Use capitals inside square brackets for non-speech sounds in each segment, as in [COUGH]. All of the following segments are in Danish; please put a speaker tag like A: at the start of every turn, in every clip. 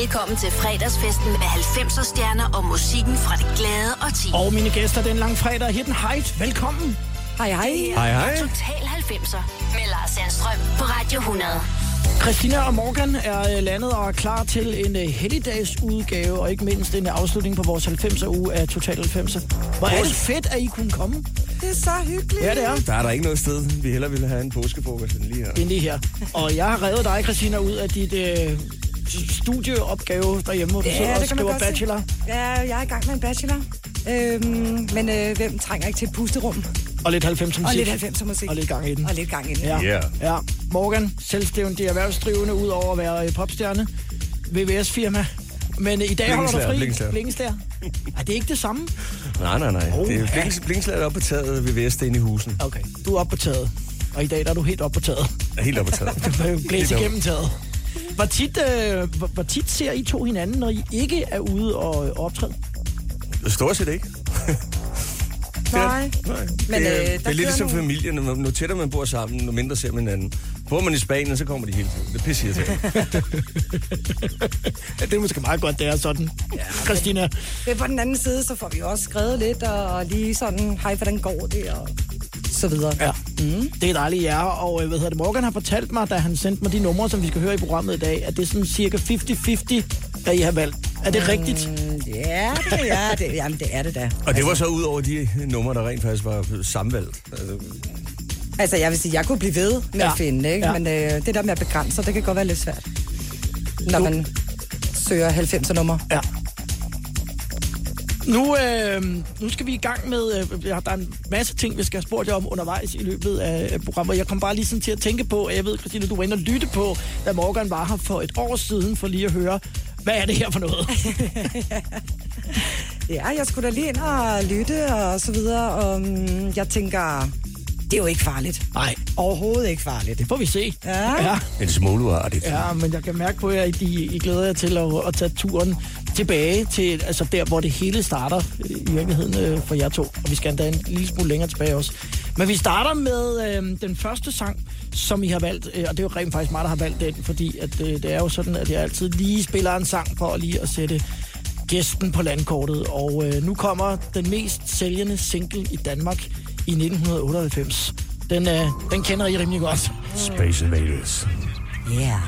A: Velkommen til fredagsfesten med 90'er stjerner og musikken fra det glade og ti.
B: Og mine gæster den lang fredag Hidden Height. Velkommen.
C: Hej, hej.
D: Hej, hej.
A: Total 90'er med Lars Sandstrøm på Radio 100.
B: Christina og Morgan er øh, landet og er klar til en uh, helligdagsudgave, og ikke mindst en afslutning på vores 90'er uge af Total 90'er. Hvor er det fedt, at I kunne komme.
C: Det er så hyggeligt.
B: Ja, det er.
D: Der er der ikke noget sted, vi hellere ville have en påskefrokost end lige her.
B: Det er lige her. Og jeg har revet dig, Christina, ud af dit uh, studieopgave derhjemme, hvor du sidder og skriver bachelor.
C: Se. Ja, jeg er i gang med en bachelor. Øhm, men øh, hvem trænger ikke til et pusterum?
B: Og lidt 90'er musik.
C: Og lidt 90'er musik.
B: Og lidt gang i den.
C: Og lidt gang i den.
B: Ja.
D: Yeah.
B: ja. Morgan, selvstændig erhvervsdrivende, ud over at være øh, popstjerne. VVS-firma. Men øh, i dag holder du fri.
D: Blikkenslager.
B: Blikkenslager. Er det ikke det samme?
D: Nej, nej, nej.
B: Oh,
D: det er
B: ja.
D: blink, blinkslaget op på taget ved Vest inde i husen.
B: Okay, du er oppe på taget. Og i dag der er du helt oppe på taget.
D: Er helt op på taget. [LAUGHS]
B: Du kan blæse
D: Helt op.
B: igennem taget. Hvor tit, øh, hvor, hvor tit ser I to hinanden, når I ikke er ude og øh, optræde?
D: Stort set ikke. [LAUGHS]
C: Nej.
D: Nej.
C: Men,
D: det, er,
C: øh,
D: det er lidt ligesom
C: nogle-
D: familien. Nu nu tættere man bor sammen, nu mindre ser man hinanden. Bor man i Spanien, så kommer de hele tiden. Det er pisse irriterende.
B: Ja, det er måske meget godt, det er sådan. Ja, Christina,
C: Men på den anden side, så får vi også skrevet lidt, og lige sådan, hej, hvordan går det, og så videre.
B: ja, mm. det er dejligt, ja. Og øh, hvad hedder det, Morgan har fortalt mig, da han sendte mig de numre, som vi skal høre i programmet i dag, at det er sådan cirka 50-50, at I har valgt. Er det rigtigt?
C: Mm, Ja, det er det. Jamen, det er det da.
D: Og det var så ud over de numre, der rent faktisk var samvalgt. Altså,
C: Altså, jeg vil sige, jeg kunne blive ved med
B: Ja.
C: at finde, ikke?
B: Ja.
C: Men øh, det der med at begrænse, det kan godt være lidt svært. Når
B: Du-
C: man søger 90'er nummer.
B: Ja. Nu, øh, nu skal vi i gang med, øh, der er en masse ting, vi skal have spurgt jer om undervejs i løbet af programmet. Jeg kom bare lige sådan til at tænke på, at jeg ved, Christine, du var inde og lytte på, da Morgan var her for et år siden, for lige at høre, hvad er det her for noget? [LAUGHS]
C: Ja, jeg skulle da lige ind og lytte og så videre. Og jeg tænker, det er jo ikke farligt.
B: Nej,
C: Overhovedet ikke farligt.
B: det får vi se.
C: Ja.
B: ja.
D: en småluartigt.
B: Ja, men jeg kan mærke på jer, at I, I glæder jer til at, at tage turen tilbage til altså der, hvor det hele starter øh, i virkeligheden øh, for jer to. Og vi skal endda en lille smule længere tilbage også. Men vi starter med øh, den første sang, som I har valgt. Øh, og det er jo rent faktisk mig, der har valgt den, fordi at, øh, det er jo sådan, at jeg altid lige spiller en sang for lige at sætte gæsten på landkortet. Og øh, nu kommer den mest sælgende single i Danmark i 1998. Den, øh, den kender I rimelig godt.
D: Space Invaders.
C: Yeah.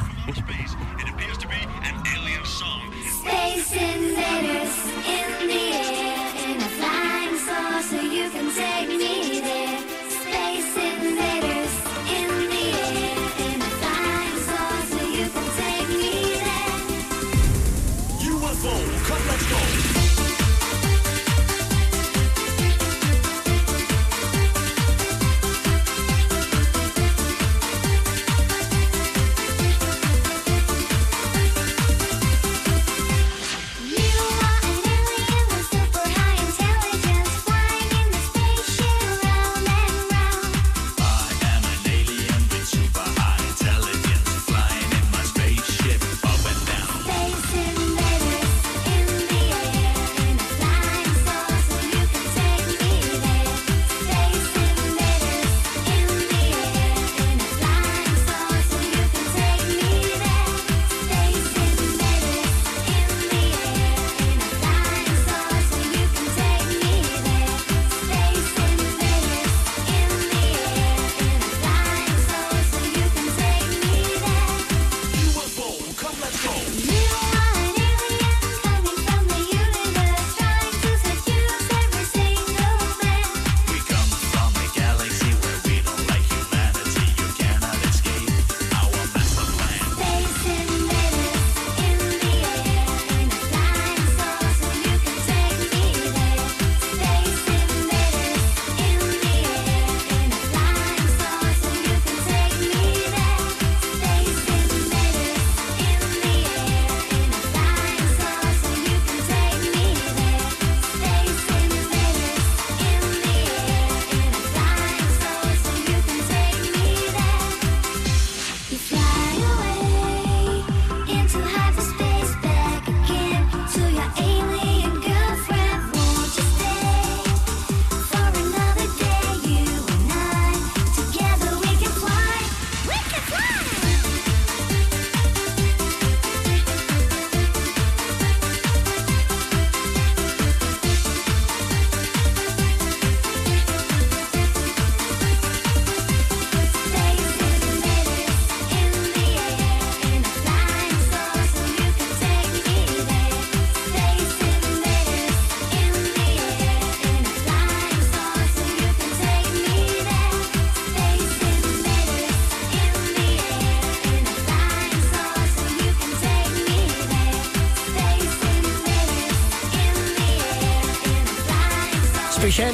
E: Space invaders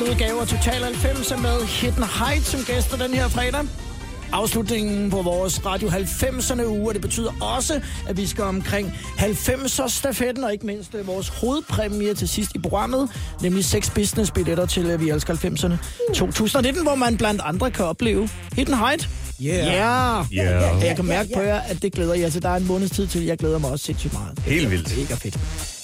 B: Specialudgave af Total 90 med Hidden Height som gæster den her fredag. Afslutningen på vores Radio 90'erne uge, og det betyder også, at vi skal omkring 90'er stafetten, og ikke mindst øh, vores hovedpræmie til sidst i programmet, nemlig seks business billetter til Vi elsker 90'erne 2019, hvor man blandt andre kan opleve Hidden Height.
C: Yeah.
B: Yeah.
D: Ja.
B: Og jeg kan mærke på jer, at det glæder jer til. Der er en måneds tid til. Jeg glæder mig også sindssygt meget.
D: Helt vildt.
B: Mega fedt.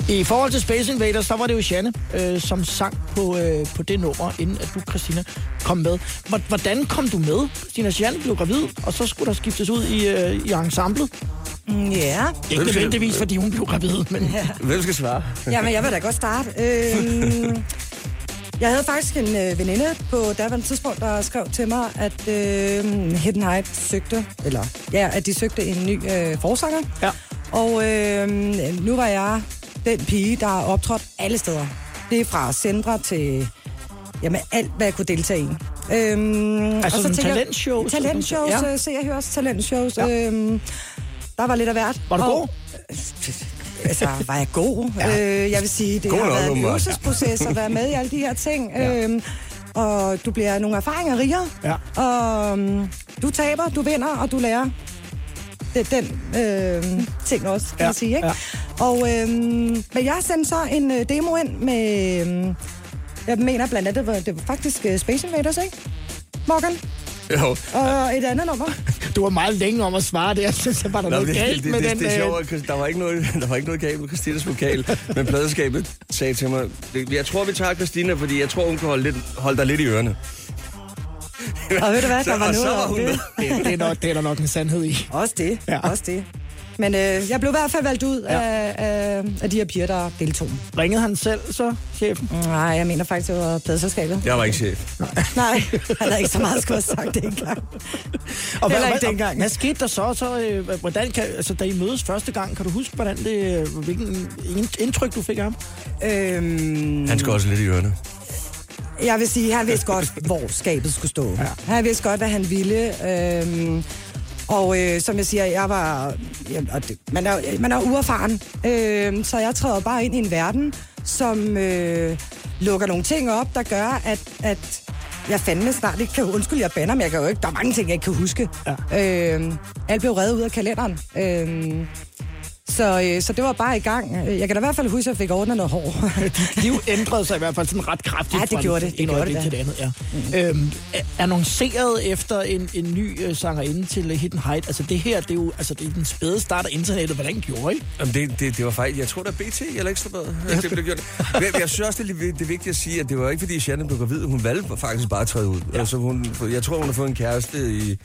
B: I forhold til Space Invaders, så var det jo Janne, øh, som sang på, øh, på det nummer, inden at du, Christina, kom med. Hvor- Hvordan kom du med? Christina Janne blev gravid, og så skulle der skiftes ud i, øh, i ensemblet.
C: Mm, Ja.
B: Ikke nødvendigvis, fordi hun blev gravid, men ja.
D: Hvem skal svare?
C: Jamen, jeg vil da godt starte. Øhm, jeg havde faktisk en øh, veninde på daværende tidspunkt, der skrev til mig, at øh, Hidden Height søgte, eller ja, at de søgte en ny øh, forsanger.
B: Ja.
C: Og øh, nu var jeg den pige, der har optrådt alle steder. Det er fra centre til jamen, alt, hvad jeg kunne deltage i. Øhm,
B: Altså sådan
C: tænker jeg-
B: talentshows?
C: Talentshows,
B: Ja.
C: ja. se jeg hører også talentshows.
B: Ja.
C: Øhm, der var lidt af hvert.
B: Var du
C: Og-
B: god?
C: altså, var jeg god? [LAUGHS] Ja. Øh, jeg vil sige, det
D: God
C: har været en øvelsesproces at være med i alle de her ting.
B: Ja.
C: Øhm, og du bliver nogle erfaringer rigere.
B: Ja.
C: Og um, du taber, du vinder, og du lærer det, den øh, ting også, kan
B: ja.
C: man sige. Ikke?
B: ja.
C: Og, øh, men jeg sendte så en øh, demo ind med, øh, jeg mener blandt andet, det var, det var faktisk øh, Space Invaders, ikke? Morgan?
D: Jo.
C: Og et andet nummer.
B: Du var meget længe om at svare det. Jeg synes, der [LAUGHS] var der
D: Nå,
B: noget
D: det,
B: galt
D: det, det,
B: med
D: det,
B: den...
D: det, er
B: øh,
D: sjovt, at der var ikke noget, der var ikke noget galt med Christinas vokal, men pladeskabet sagde til mig, "Det- jeg tror, vi tager Christina, fordi jeg tror, hun kan holde, lidt, holde dig lidt i ørerne.
C: Og ved du hvad,
D: Så-
C: der var
D: så
C: noget
D: var
C: om
D: hun
C: det.
B: det, det, er nok, det er der nok en sandhed i.
C: Også det,
B: ja.
C: også det. Men øh, jeg blev i hvert fald valgt ud
B: Ja.
C: af, af, af de her piger, der deltog.
B: Ringede han selv så, chefen?
C: Nej, jeg mener faktisk, det var pladselskabet.
D: Jeg var ikke chef. [LAUGHS]
C: Nej, han havde ikke så meget skulle have sagt det engang. [LAUGHS]
B: Og hvad,
C: ikke
B: hvad,
C: dengang.
B: Hvad skete der så? så øh, hvordan kan, altså, da I mødes første gang, kan du huske, hvordan det, øh, hvilken ind- indtryk du fik af ham?
C: Øhm,
D: Han skal også lidt i ørerne.
C: jeg vil sige, han vidste godt, hvor skabet skulle stå. Ja. Han vidste godt, hvad han ville. Øhm, og øh, som jeg siger, jeg var... Ja, og det, man, er, man er uerfaren, øh, så jeg træder bare ind i en verden, som øh, lukker nogle ting op, der gør, at, at jeg fandme snart ikke kan... Undskyld, jeg banner, men jeg kan jo ikke... Der er mange ting, jeg ikke kan huske. Ja. Øh, alt blev reddet ud af kalenderen. Øh, så, øh, så det var bare i gang. Jeg kan da i hvert fald huske, at jeg fik ordnet noget hår. [LAUGHS]
B: Dit liv ændrede sig i hvert fald sådan ret kraftigt.
C: Ja, det gjorde det. Det gjorde det
B: til det andet. Ja. Mm. Øhm, annonceret efter en, en ny øh, sangerinde til Hidden Height. Altså det her, det er jo altså, det er den spæde start af internettet. Hvordan gjorde I?
D: Jamen, det, det, det var faktisk, jeg tror, der er BT eller Ekstrabladet, at det blev gjort. Men jeg synes også, det er, det er vigtigt at sige, at det var ikke, fordi Shannon blev gravid. Hun valgte faktisk bare at træde ud. Ja. Altså, hun, jeg tror, hun har fået en kæreste i,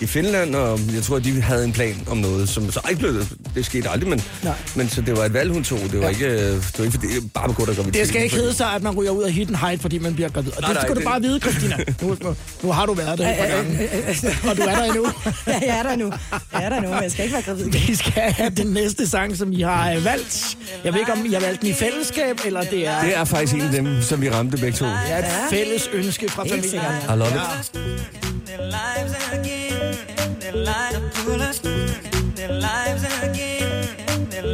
D: i Finland, og jeg tror, de havde en plan om noget, som så ikke blev det. Det skete aldrig, men,
B: Nej.
D: men så det var et valg, hun tog. Det var,
B: Ja.
D: ja. ikke, øh, det var ikke, fordi bare på grund af graviditet.
B: Det skal ikke hedde sig, at man ryger ud af Hidden Height, fordi man bliver gravid. Og
D: Nej,
B: det
D: nej,
B: skal du
D: det-
B: bare vide, Christina. Nu, nu, nu har du været der et par gange, og du er der endnu. [LAUGHS]
C: ja, jeg er der nu. Jeg er der nu, men jeg skal ikke være gravid.
B: Vi skal have den næste sang, som I har øh, valgt. Jeg ved ikke, om I har valgt den i fællesskab, eller det er,
D: Det er faktisk en af dem, som vi ramte begge to.
B: er et fælles ønske fra familien.
D: I love it.
F: their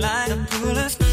B: line of coolest.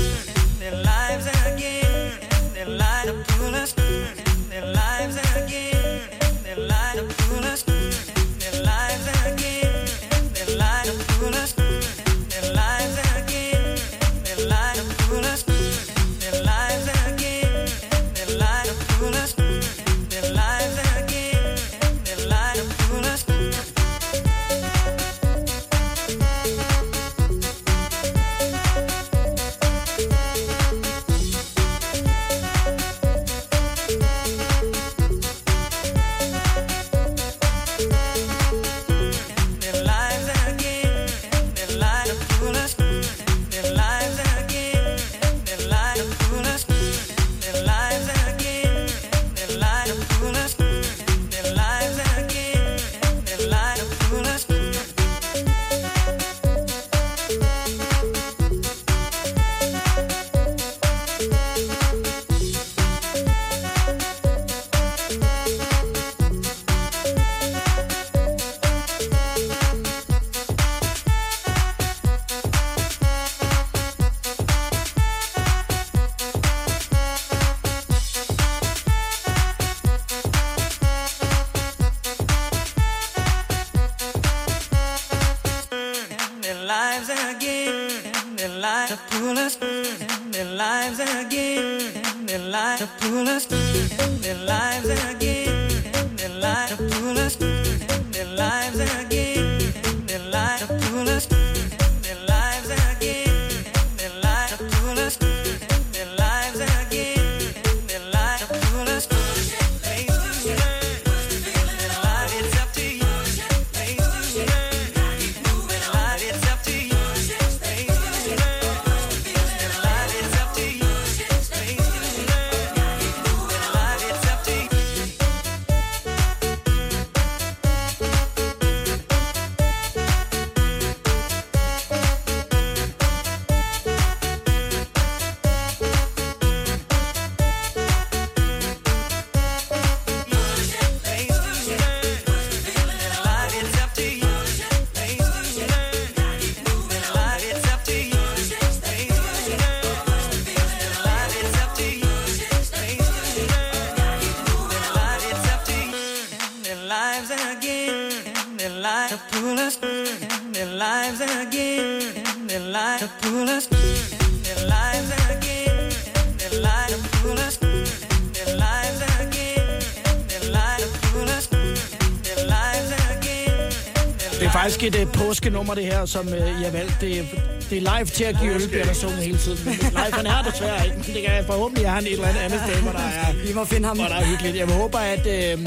B: Påskenummer, det her, som uh, I har valgt. Det, er- det er live til at give øl, bliver der sunget hele tiden. Men live, han er desværre ikke. men Det kan jeg forhåbentlig, at han et eller andet andet sted, hvor der er,
C: Vi må finde ham.
B: hvor der er hyggeligt. Jeg håber, at, uh,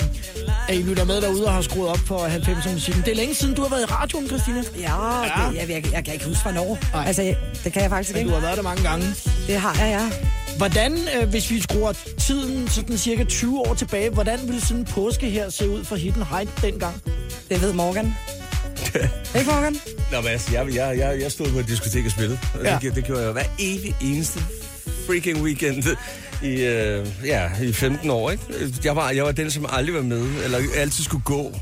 B: at I lytter med derude og har skruet op for 90'er musikken. Det er længe siden, du har været i radioen, Christina.
C: Ja,
B: Ja.
C: det, jeg, jeg, jeg kan ikke huske, hvornår.
B: Nej.
C: Altså, jeg- det kan jeg faktisk
B: Men
C: ikke.
B: du har været der mange gange.
C: Det har jeg, ja.
B: Hvordan, øh, hvis vi skruer tiden sådan cirka 20 år tilbage, hvordan ville sådan en påske her se ud for Hidden Height dengang?
C: Det ved Morgan. [LAUGHS] ikke Morgan?
D: Nå, men altså, jeg, jeg, jeg, jeg stod på et diskotek og spillede. Og
B: Ja.
D: det, det gjorde jeg hver evig eneste freaking weekend i, øh, ja, i 15 år. Ikke? Jeg, var, jeg var den, som aldrig var med, eller altid skulle gå,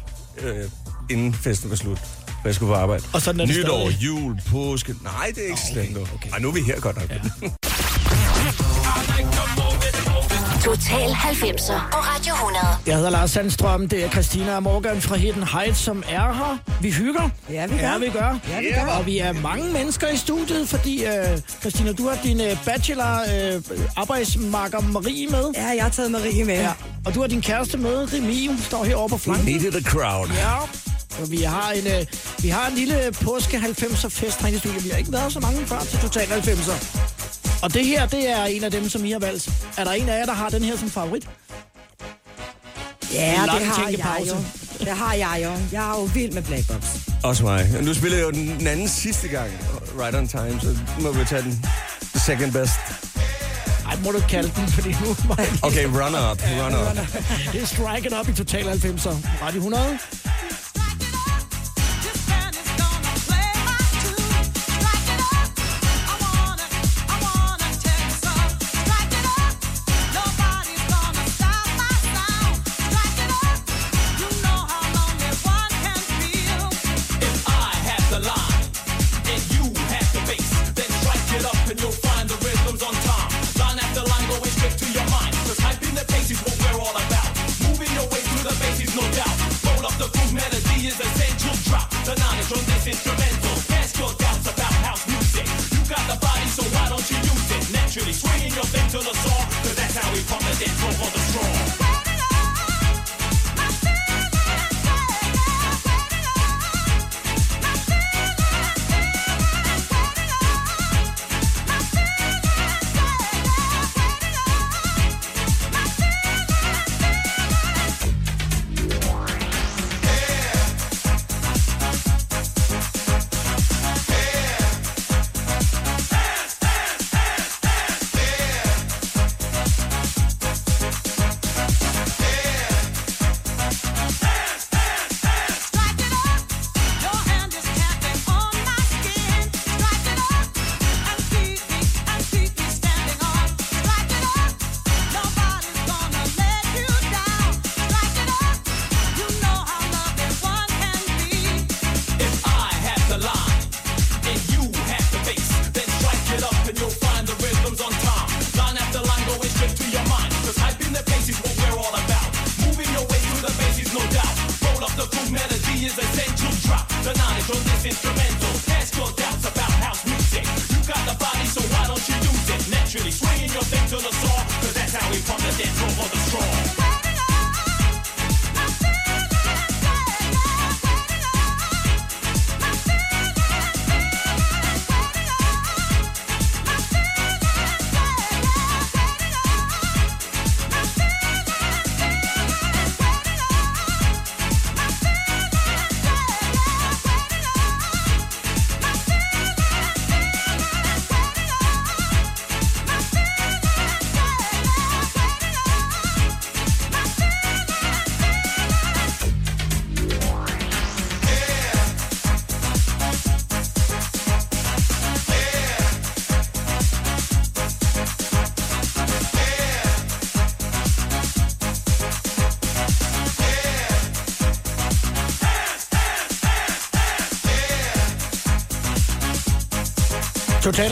D: øh, inden festen var slut. For jeg skulle på arbejde.
B: Og sådan er det
D: Nytår,
B: stadig?
D: jul, påske. Nej, det er ikke slemt nu.
B: okay.
D: Ej, nu er vi her godt nok. Ja. [LAUGHS]
A: Total 90'er på Radio 100.
B: Jeg hedder Lars Sandstrøm, det er Christina og Morgan fra Hidden Height, som er her. Vi hygger.
C: Ja, vi gør.
B: Ja, vi gør.
C: Ja, vi gør.
B: Og vi er mange mennesker i studiet, fordi, øh, Christina, du har din øh, bachelor øh, arbejdsmarker Marie med.
C: Ja, jeg har taget Marie med.
B: Ja. Og du har din kæreste med, Remi, hun står herovre på flanken.
D: Needed a crowd.
B: Ja, og vi har en, øh, vi har en lille påske 90'er fest herinde i studiet. Vi har ikke været så mange før til Total 90'er. Og det her, det er en af dem, som I har valgt. Er der en af jer, der har den her som favorit?
C: Ja, det har jeg jo. Det har jeg jo. Jeg er jo vild med Black Box.
D: Også mig. Og nu spiller jeg jo den anden sidste gang, right on time, så må vi tage den second best.
B: Ej, må du kalde den, fordi nu
D: Okay, runner up, runner up. [LAUGHS]
B: det er striken op i Total 90'er. Radio 100.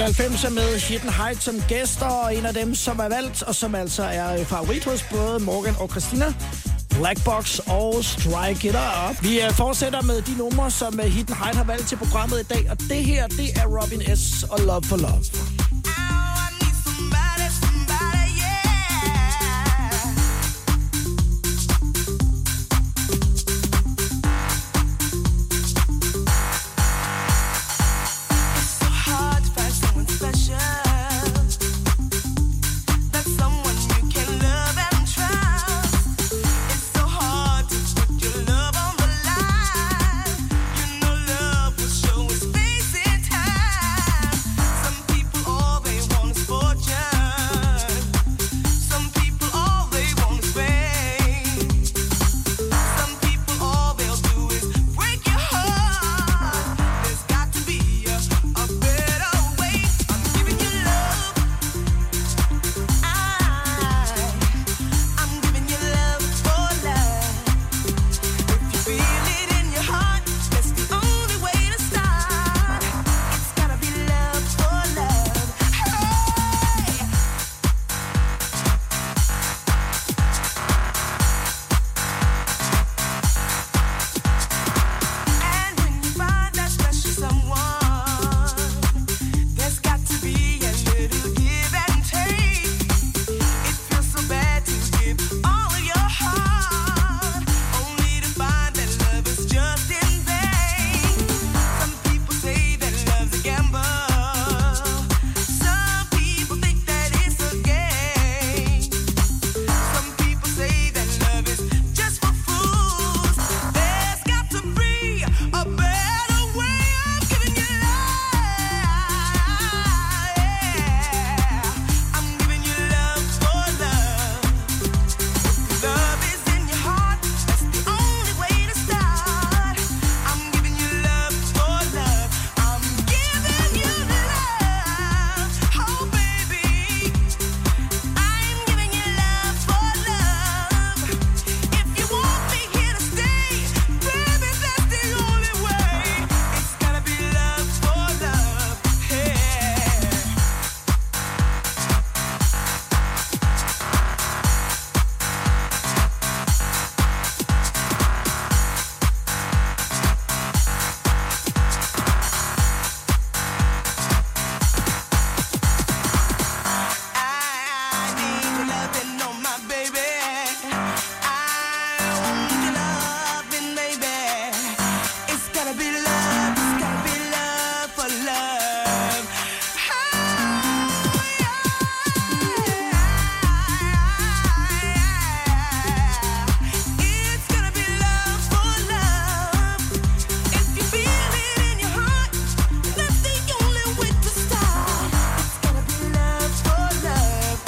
G: 90'er med Hidden Height som gæster, og en af dem, som er valgt, og som altså er øh, favorit hos både Morgan og Christina. Blackbox og Strike It Up. Vi øh, fortsætter med de numre, som øh, Hidden Height har valgt til programmet i dag, og det her, det er Robin S. og Love for Love.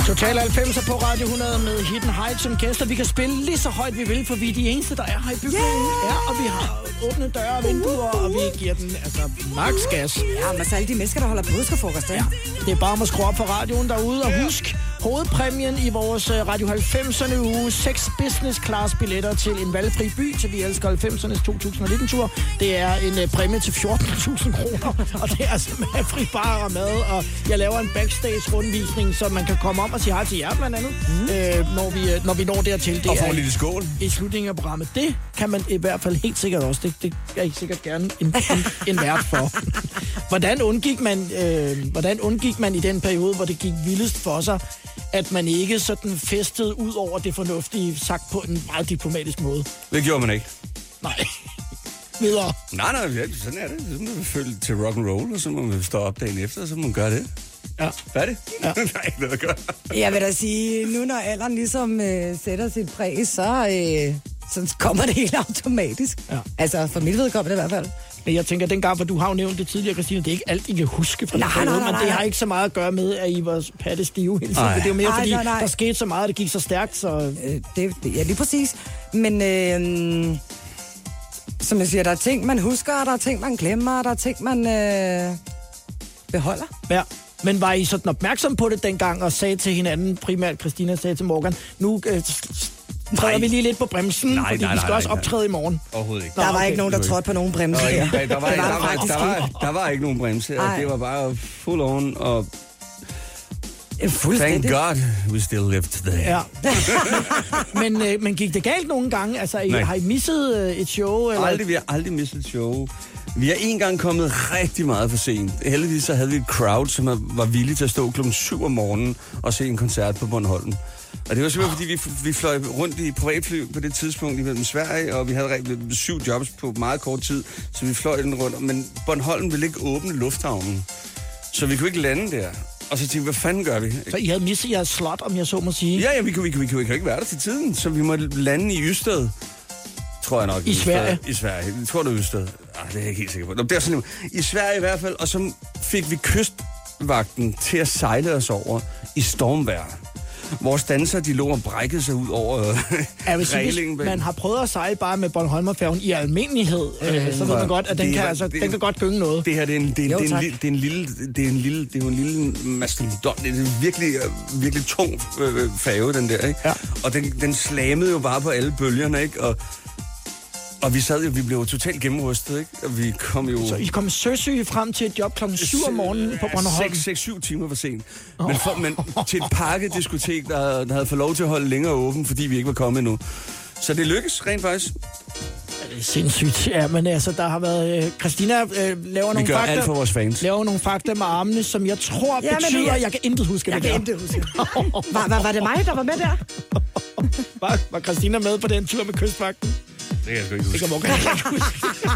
G: Total 90 på Radio 100 med Hidden Heights som gæster. Vi kan spille lige så højt vi vil, for vi er de eneste, der er her i bygningen. Yeah! Ja, og vi har åbne døre og vinduer, og vi giver den altså max gas.
C: Ja, men så alle de mennesker, der holder påskefrokost, ja.
G: Det er bare om at skrue op for radioen derude, og husk, hovedpræmien i vores øh, Radio 90'erne uge, 6 business class billetter til en valgfri by til Vi Elsker 90'ernes 2019-tur. Det er en øh, præmie til 14.000 kroner, [LAUGHS] og det er altså med fri bar og mad, og jeg laver en backstage-rundvisning, så man kan komme om og sige hej til jer blandt andet, mm. øh, når, vi, øh, når vi når dertil. Det
D: Og få en lille skål.
G: i slutningen af programmet. Det kan man i hvert fald helt sikkert også. Det, det er I sikkert gerne en, en, en vært for. [LAUGHS]
B: Hvordan undgik, man, øh, hvordan undgik man i den periode, hvor det gik vildest for sig, at man ikke sådan festede ud over det fornuftige, sagt på en meget diplomatisk måde?
D: Det gjorde man ikke.
B: Nej. [LAUGHS] Videre.
D: Nej, nej, sådan er det. Så må vi følge til rock and roll, og så må vi stå op dagen efter, og så må man gøre det.
B: Ja.
D: Færdig?
B: Ja. [LAUGHS]
D: nej, det er godt.
C: Jeg vil da sige, nu når alderen ligesom øh, sætter sit præg, så, øh, så kommer det helt automatisk.
B: Ja.
C: Altså, for mit vedkommende i hvert fald.
B: Men jeg tænker, dengang, for du har jo nævnt det tidligere, Christine, det er ikke alt, I kan huske fra den
C: Nej, nej,
B: periode,
C: nej,
B: men det
C: nej.
B: har ikke så meget at gøre med, at I var patte stive hele tiden.
D: Nej.
B: Det er jo mere,
C: Nej,
B: fordi
C: nej, nej.
B: der skete så meget, og det gik så stærkt, så...
C: Øh, det, det, ja, lige præcis. Men øh, som jeg siger, der er ting, man husker, og der er ting, man glemmer, og der er ting, man øh, beholder.
B: Ja. Men var I sådan opmærksom på det dengang, og sagde til hinanden, primært Christina sagde til Morgan, nu øh, træder
D: Nej.
B: vi lige lidt på bremsen,
D: Nej,
B: fordi
D: nej,
B: vi
D: nej,
B: skal også
D: nej, nej.
B: optræde i morgen.
D: Overhovedet ikke.
C: Der var
B: okay.
C: ikke nogen, der trådte på nogen bremse
D: Der var, [LAUGHS]
C: her.
D: ikke, der, var, der,
C: var der
D: var,
C: ikke.
D: der var ikke nogen bremse, det var bare full on, og thank. God we still live today.
B: Ja. [LAUGHS] men, øh, men gik det galt nogle gange? Altså, I,
D: Nej.
B: har I misset øh, et show? Eller?
D: Aldrig, vi har aldrig mistet et show. Vi har en gang kommet rigtig meget for sent. Heldigvis så havde vi et crowd, som var villige til at stå klokken 7 om morgenen og se en koncert på Bornholm. Og det var simpelthen, fordi vi, vi fløj rundt i privatfly på det tidspunkt imellem Sverige, og vi havde syv jobs på meget kort tid, så vi fløj den rundt. Men Bornholm ville ikke åbne lufthavnen, så vi kunne ikke lande der. Og så tænkte vi, hvad fanden gør vi?
B: Så I havde misset jeres slot, om jeg så må sige.
D: Ja, ja, vi kunne, vi, kunne, vi, kunne, vi kunne ikke være der til tiden, så vi måtte lande i Ystad. Tror jeg nok.
B: I. Sverige?
D: I Sverige. Jeg tror, det er Ystad. Ah, det er jeg ikke helt sikker på. Nå, Det er sådan, I Sverige i hvert fald, og så fik vi kystvagten til at sejle os over i stormvejr. Vores dansere, de lå og brækkede sig ud over
B: vil sige,
D: reglingen.
B: hvis man har prøvet at sejle bare med Bornholmerfærgen i almindelighed, øh, så ved man godt, at den,
D: Det
B: kan,
D: var-
B: altså,
D: det-
B: den kan godt gynge noget.
D: Det her, det er en, det er,
C: Jo,
D: det er en, det er en lille, det er en lille, det er en lille mastodon. Det er en virkelig, øh, virkelig tung øh, fave, den der, ikke?
B: Ja.
D: Og den, den slamede jo bare på alle bølgerne, ikke? Og, og vi sad jo, vi blev totalt gennemrystet, ikke? Og vi kom jo...
B: Så I kom søsyge frem til et job klokken 7 om morgenen på Bornholm.
D: 6-7 timer for sent. Men, for, men til et pakkediskotek, der, der havde fået lov til at holde længere åben, fordi vi ikke var kommet endnu. Så det lykkedes rent faktisk.
B: Det er sindssygt. Ja, men altså, der har været... Øh, Christina øh, laver
D: Vi
B: nogle
D: gør
B: fakta...
D: alt for vores fans.
B: laver nogle fakta med armene, som jeg tror
C: Ja, men
B: betyder,
C: jeg-
B: jeg kan intet huske
C: Jeg
B: det
C: kan
B: der.
C: ikke huske. [LAUGHS] Var, var, var det mig, der var med der? [LAUGHS]
B: Var, var Christina med på den tur med kystvagten?
D: Det kan jeg sgu ikke
B: Det kan Morgan ikke huske.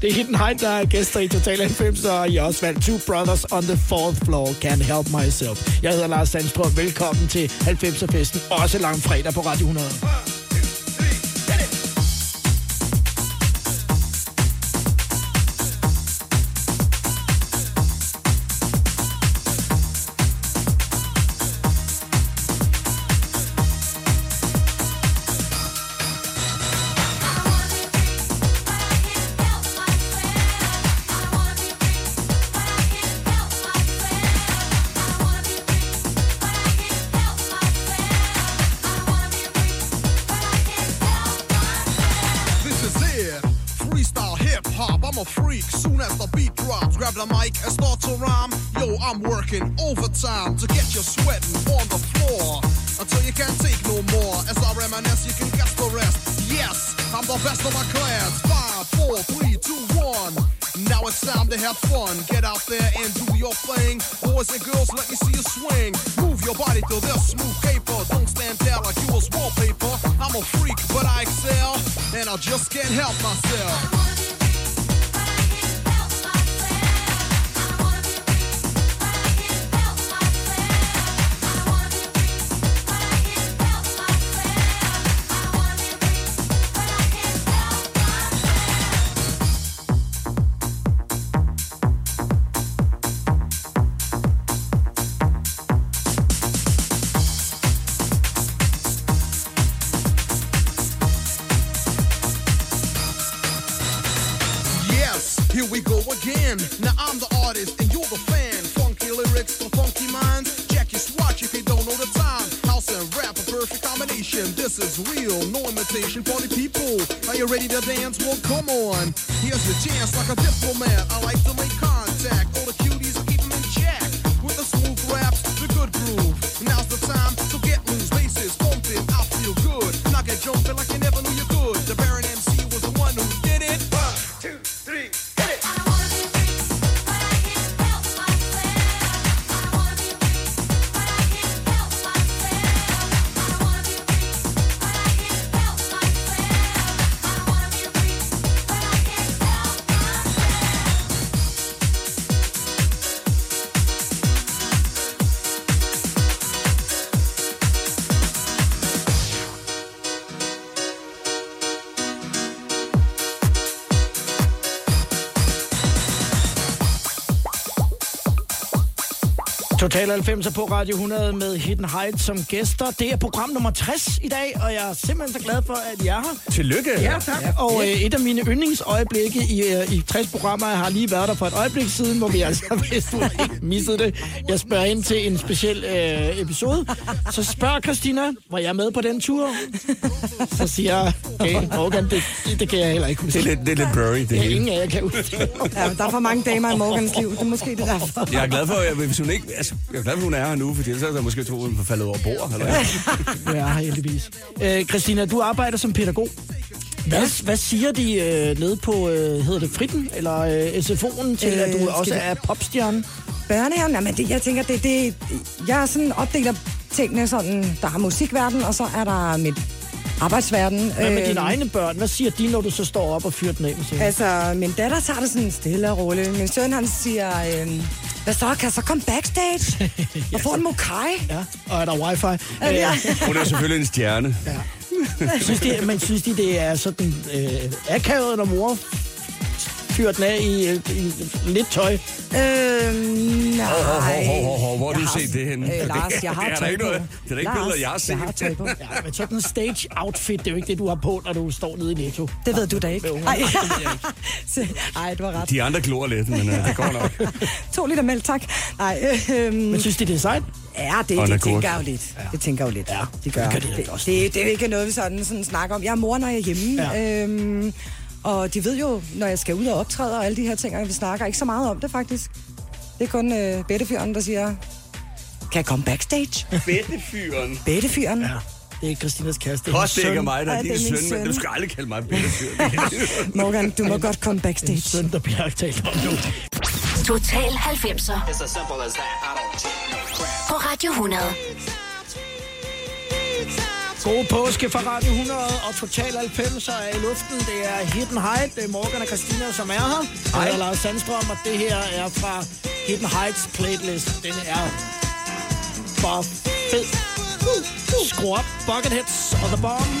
B: [LAUGHS] Det er Hidden Height, der er gæster i Total 90, og I også valgt Two Brothers on the Fourth Floor, Can't Help Myself. Jeg hedder Lars Sandstrøm. Velkommen til 90'er-festen, også lang fredag på Radio 100.
H: Working overtime to get you sweating on the floor until you can't take no more. As I reminisce, you can guess the rest. Yes, I'm the best of my class. Five, four, three, two, one. Now it's time to have fun. Get out there and do your thing. Boys and girls, let me see you swing. Move your body to this smooth paper. Don't stand there like you was wallpaper. I'm a freak, but I excel. And I just can't help myself. Are ready to dance? Well, come on. Here's the chance, like a diplomat.
B: Total 90 på Radio 100 med Hidden Heights som gæster. Det er program nummer 60 i dag, og jeg er simpelthen så glad for, at I er her.
D: Tillykke.
B: Ja, tak. Og øh, et af mine yndlingsøjeblikke i, øh, i 60 programmer, jeg har lige været der for et øjeblik siden, hvor vi altså, [LAUGHS] hvis du ikke missede det, jeg spørger ind til en speciel øh, episode. Så spørger Christina, var jeg med på den tur? Så siger jeg, okay, Morgan, det, det kan jeg heller ikke huske.
D: Det er lidt, det er lidt blurry, det
B: Det er
D: hele.
B: ingen af jer kan huske.
C: Ja, der er for mange damer i Morgans liv. Det er måske det derfor.
D: Jeg er glad for, at hvis hun ikke, altså, jeg er glad for, at hun er her nu, fordi ellers havde jeg måske troet, at hun var faldet over bord. Eller?
B: er her heldigvis. Øh, Christina, du arbejder som pædagog. Hvad, hvad siger de øh, nede på, øh, hedder det Fritten, eller øh, SFO'en, til
C: Øh,
B: at du
C: skal
B: også
C: vi-
B: er popstjerne?
C: Børnehaven, jamen det, jeg tænker, det, det, jeg er sådan opdeler tingene sådan, der er musikverden, og så er der mit arbejdsverden.
B: Hvad med
C: Øh,
B: dine egne børn? Hvad siger de, når du så står op og fyrer den af?
C: Altså, min datter tager det sådan stille og roligt. Min søn, han siger, øh, hvad så, kan jeg så komme backstage [LAUGHS] og få en mokai?
B: Ja, og er der wifi?
C: Ja.
B: Øh,
D: Hun er selvfølgelig en stjerne.
B: synes de, men synes de, det er sådan øh, akavet, når mor fyrer den af i, i lidt tøj?
C: Øh, nej.
D: Hov, hov, hov, hov, hvor har du
C: har-
D: set det henne?
C: Øh, Lars, jeg har [LAUGHS]
D: Det er
C: tøj
D: ikke
C: på.
D: noget- det er da ikke
C: Lars,
D: billeder, jeg har set.
C: Jeg har tøj på.
B: Ja, men sådan en stage outfit, det er jo ikke det, du har på, når du står nede i Netto.
C: Det ved du da ikke.
B: Ungerne.
C: Ej,
B: Det ved jeg ikke. [LAUGHS]
C: Se, Ej, du har ret.
D: De andre glor lidt, men uh, det går nok. [LAUGHS]
C: To liter mælk, tak. Nej, øh,
B: Men synes de, det er sejt?
C: Ja, det, det
D: agurk.
C: tænker jeg jo lidt. Det tænker jeg jo lidt.
B: Ja,
C: de gør.
B: det gør de
C: det,
B: også.
C: det, det, er ikke noget, vi sådan, sådan snakker om. Jeg er mor, når jeg er hjemme.
B: Ja.
C: Øhm, og de ved jo, når jeg skal ud og optræde og alle de her ting, og vi snakker ikke så meget om det faktisk. Det er kun øh, Bettefyren, der siger, kan jeg komme backstage?
D: Bedtefyren.
C: Bettefyren? Ja.
B: Det er Christinas kæreste.
D: Det ikke er mig, der er
C: det
D: din
C: min
D: søn, men
C: søn.
D: du skal aldrig kalde mig bedtefyren. [LAUGHS]
C: Morgan, du må godt komme
B: En
C: backstage.
B: søn, der bliver talt om nu.
A: Total 90'er på Radio 100.
B: God påske fra Radio 100 og Total 90 er i luften. Det er Hidden Height. Det er Morgan og Christina, som er her. Jeg er Lars Sandstrøm, og det her er fra Hidden Heights playlist. Den er bare fed. Skru op Bucketheads og The Bomb.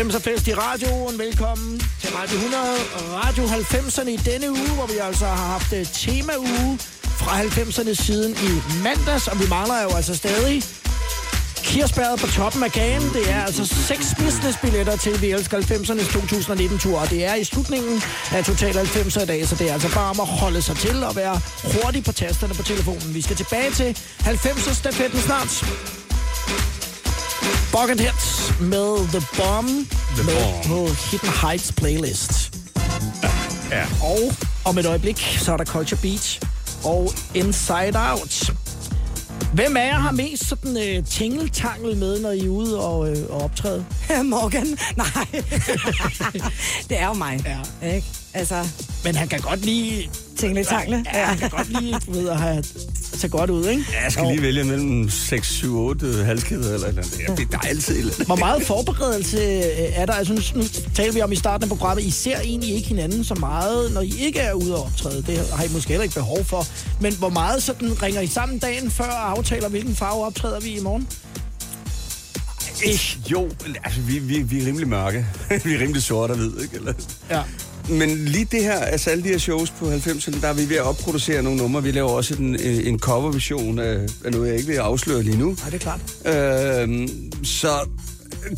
B: Halvfemser fest i radioen. Velkommen til Radio 100 og Radio 90'erne i denne uge, hvor vi altså har haft øh, tema-uge fra 90'erne siden i mandags, og vi mangler jo altså stadig Kirsbæret på toppen af kagen. Det er altså seks businessbilletter til Vi Elsker 90'ernes 2019-tur, og det er i slutningen af Total 90'er i dag, så det er altså bare om at holde sig til og være hurtig på tasterne på telefonen. Vi skal tilbage til 90'er stafetten snart. Bucket Hits med The Bomb
D: The
B: med
D: Bomb.
B: på Hidden Heights playlist.
D: Ja.
B: Og om et øjeblik, så er der Culture Beach og Inside Out. Hvem af jer har mest sådan øh, tingeltangel med, når I er ude og, øh, og optræde? [LAUGHS]
C: Morgan? Nej. [LAUGHS] det er jo mig.
B: Ja.
C: Ikke? Altså,
B: Men han kan godt lige...
C: tingle tangle.
B: Ja, han kan godt lige, du ved, at have, se godt ud, ikke?
D: Ja, jeg skal lige vælge mellem 6, 7, 8 halskæder eller et eller andet. Ja, det, der er altid et eller andet.
B: Hvor meget forberedelse øh, er der? Altså, nu, nu taler vi om i starten af programmet, I ser egentlig ikke hinanden så meget, når I ikke er ude og optræde. Det har I måske heller ikke behov for. Men hvor meget sådan ringer I sammen dagen før og aftaler, hvilken farve optræder vi i morgen? Ish.
D: Jo, altså vi, vi, vi er rimelig mørke. [LAUGHS] vi er rimelig sorte og hvid, ikke? Eller?
B: Ja.
D: Men lige det her, altså alle de her shows på 90'erne, der er vi ved at opproducere nogle numre. Vi laver også en, øh, en coverversion af, af noget, jeg ikke vil afsløre lige nu.
B: Nej, det er klart.
D: Øhm, så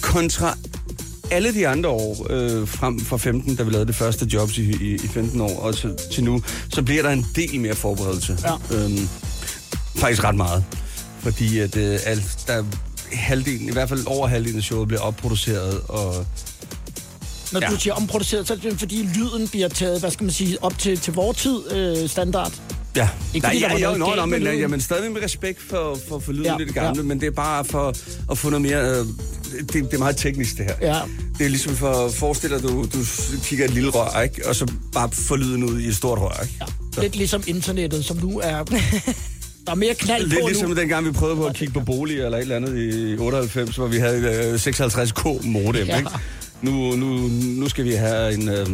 D: kontra alle de andre år, øh, frem fra 15, da vi lavede det første jobs i, i, i 15 år, og til, til nu, så bliver der en del mere forberedelse.
B: Ja.
D: Øhm, faktisk ret meget. Fordi at øh, alt, der halvdelen, i hvert fald over halvdelen af showet bliver opproduceret, og
B: Når ja. Du siger omproduceret, så er det fordi lyden bliver taget, hvad skal man sige, op til, til vores tid øh, standard.
D: Ja,
B: Ikke
D: Nej,
B: fordi
D: ja,
B: noget
D: nå, men,
B: lyden.
D: ja, men stadig med respekt for, for, for lyden
B: Ja,
D: lidt gamle,
B: ja.
D: men det er bare for at få noget mere... Øh, det, det er meget teknisk, det her.
B: Ja.
D: Det er ligesom for at forestille dig, at du, du kigger et lille rør, ikke? og så bare få lyden ud i et stort rør. Ikke?
B: Ja. Lidt ligesom internettet, som nu er... [LAUGHS] Der er mere knald
D: Lidt
B: på
D: ligesom
B: nu.
D: dengang, vi prøvede på at kigge på boliger eller et eller andet i 98, hvor vi havde øh, 56k modem.
B: Ja.
D: Ikke? Nu, nu, nu skal vi have en, øh,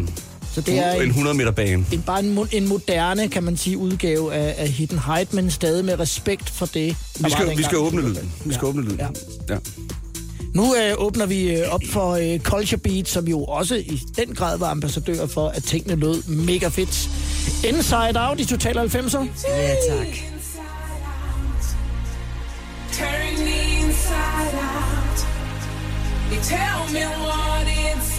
B: Så det er
D: en
B: en,
D: 100 meter bane.
B: en, bare en, en moderne, kan man sige, udgave af, af Hidden Height, men stadig med respekt for det,
D: Vi skal, vi skal åbne lyden. Vi skal
B: Ja.
D: åbne lyden.
B: Ja.
D: Ja.
B: Nu øh, åbner vi øh, op for øh, Culture Beat, som jo også i den grad var ambassadør for, at tingene lød mega fedt. Inside Out i Total 90'er.
C: Ja, tak.
I: Turn me inside out. You tell me what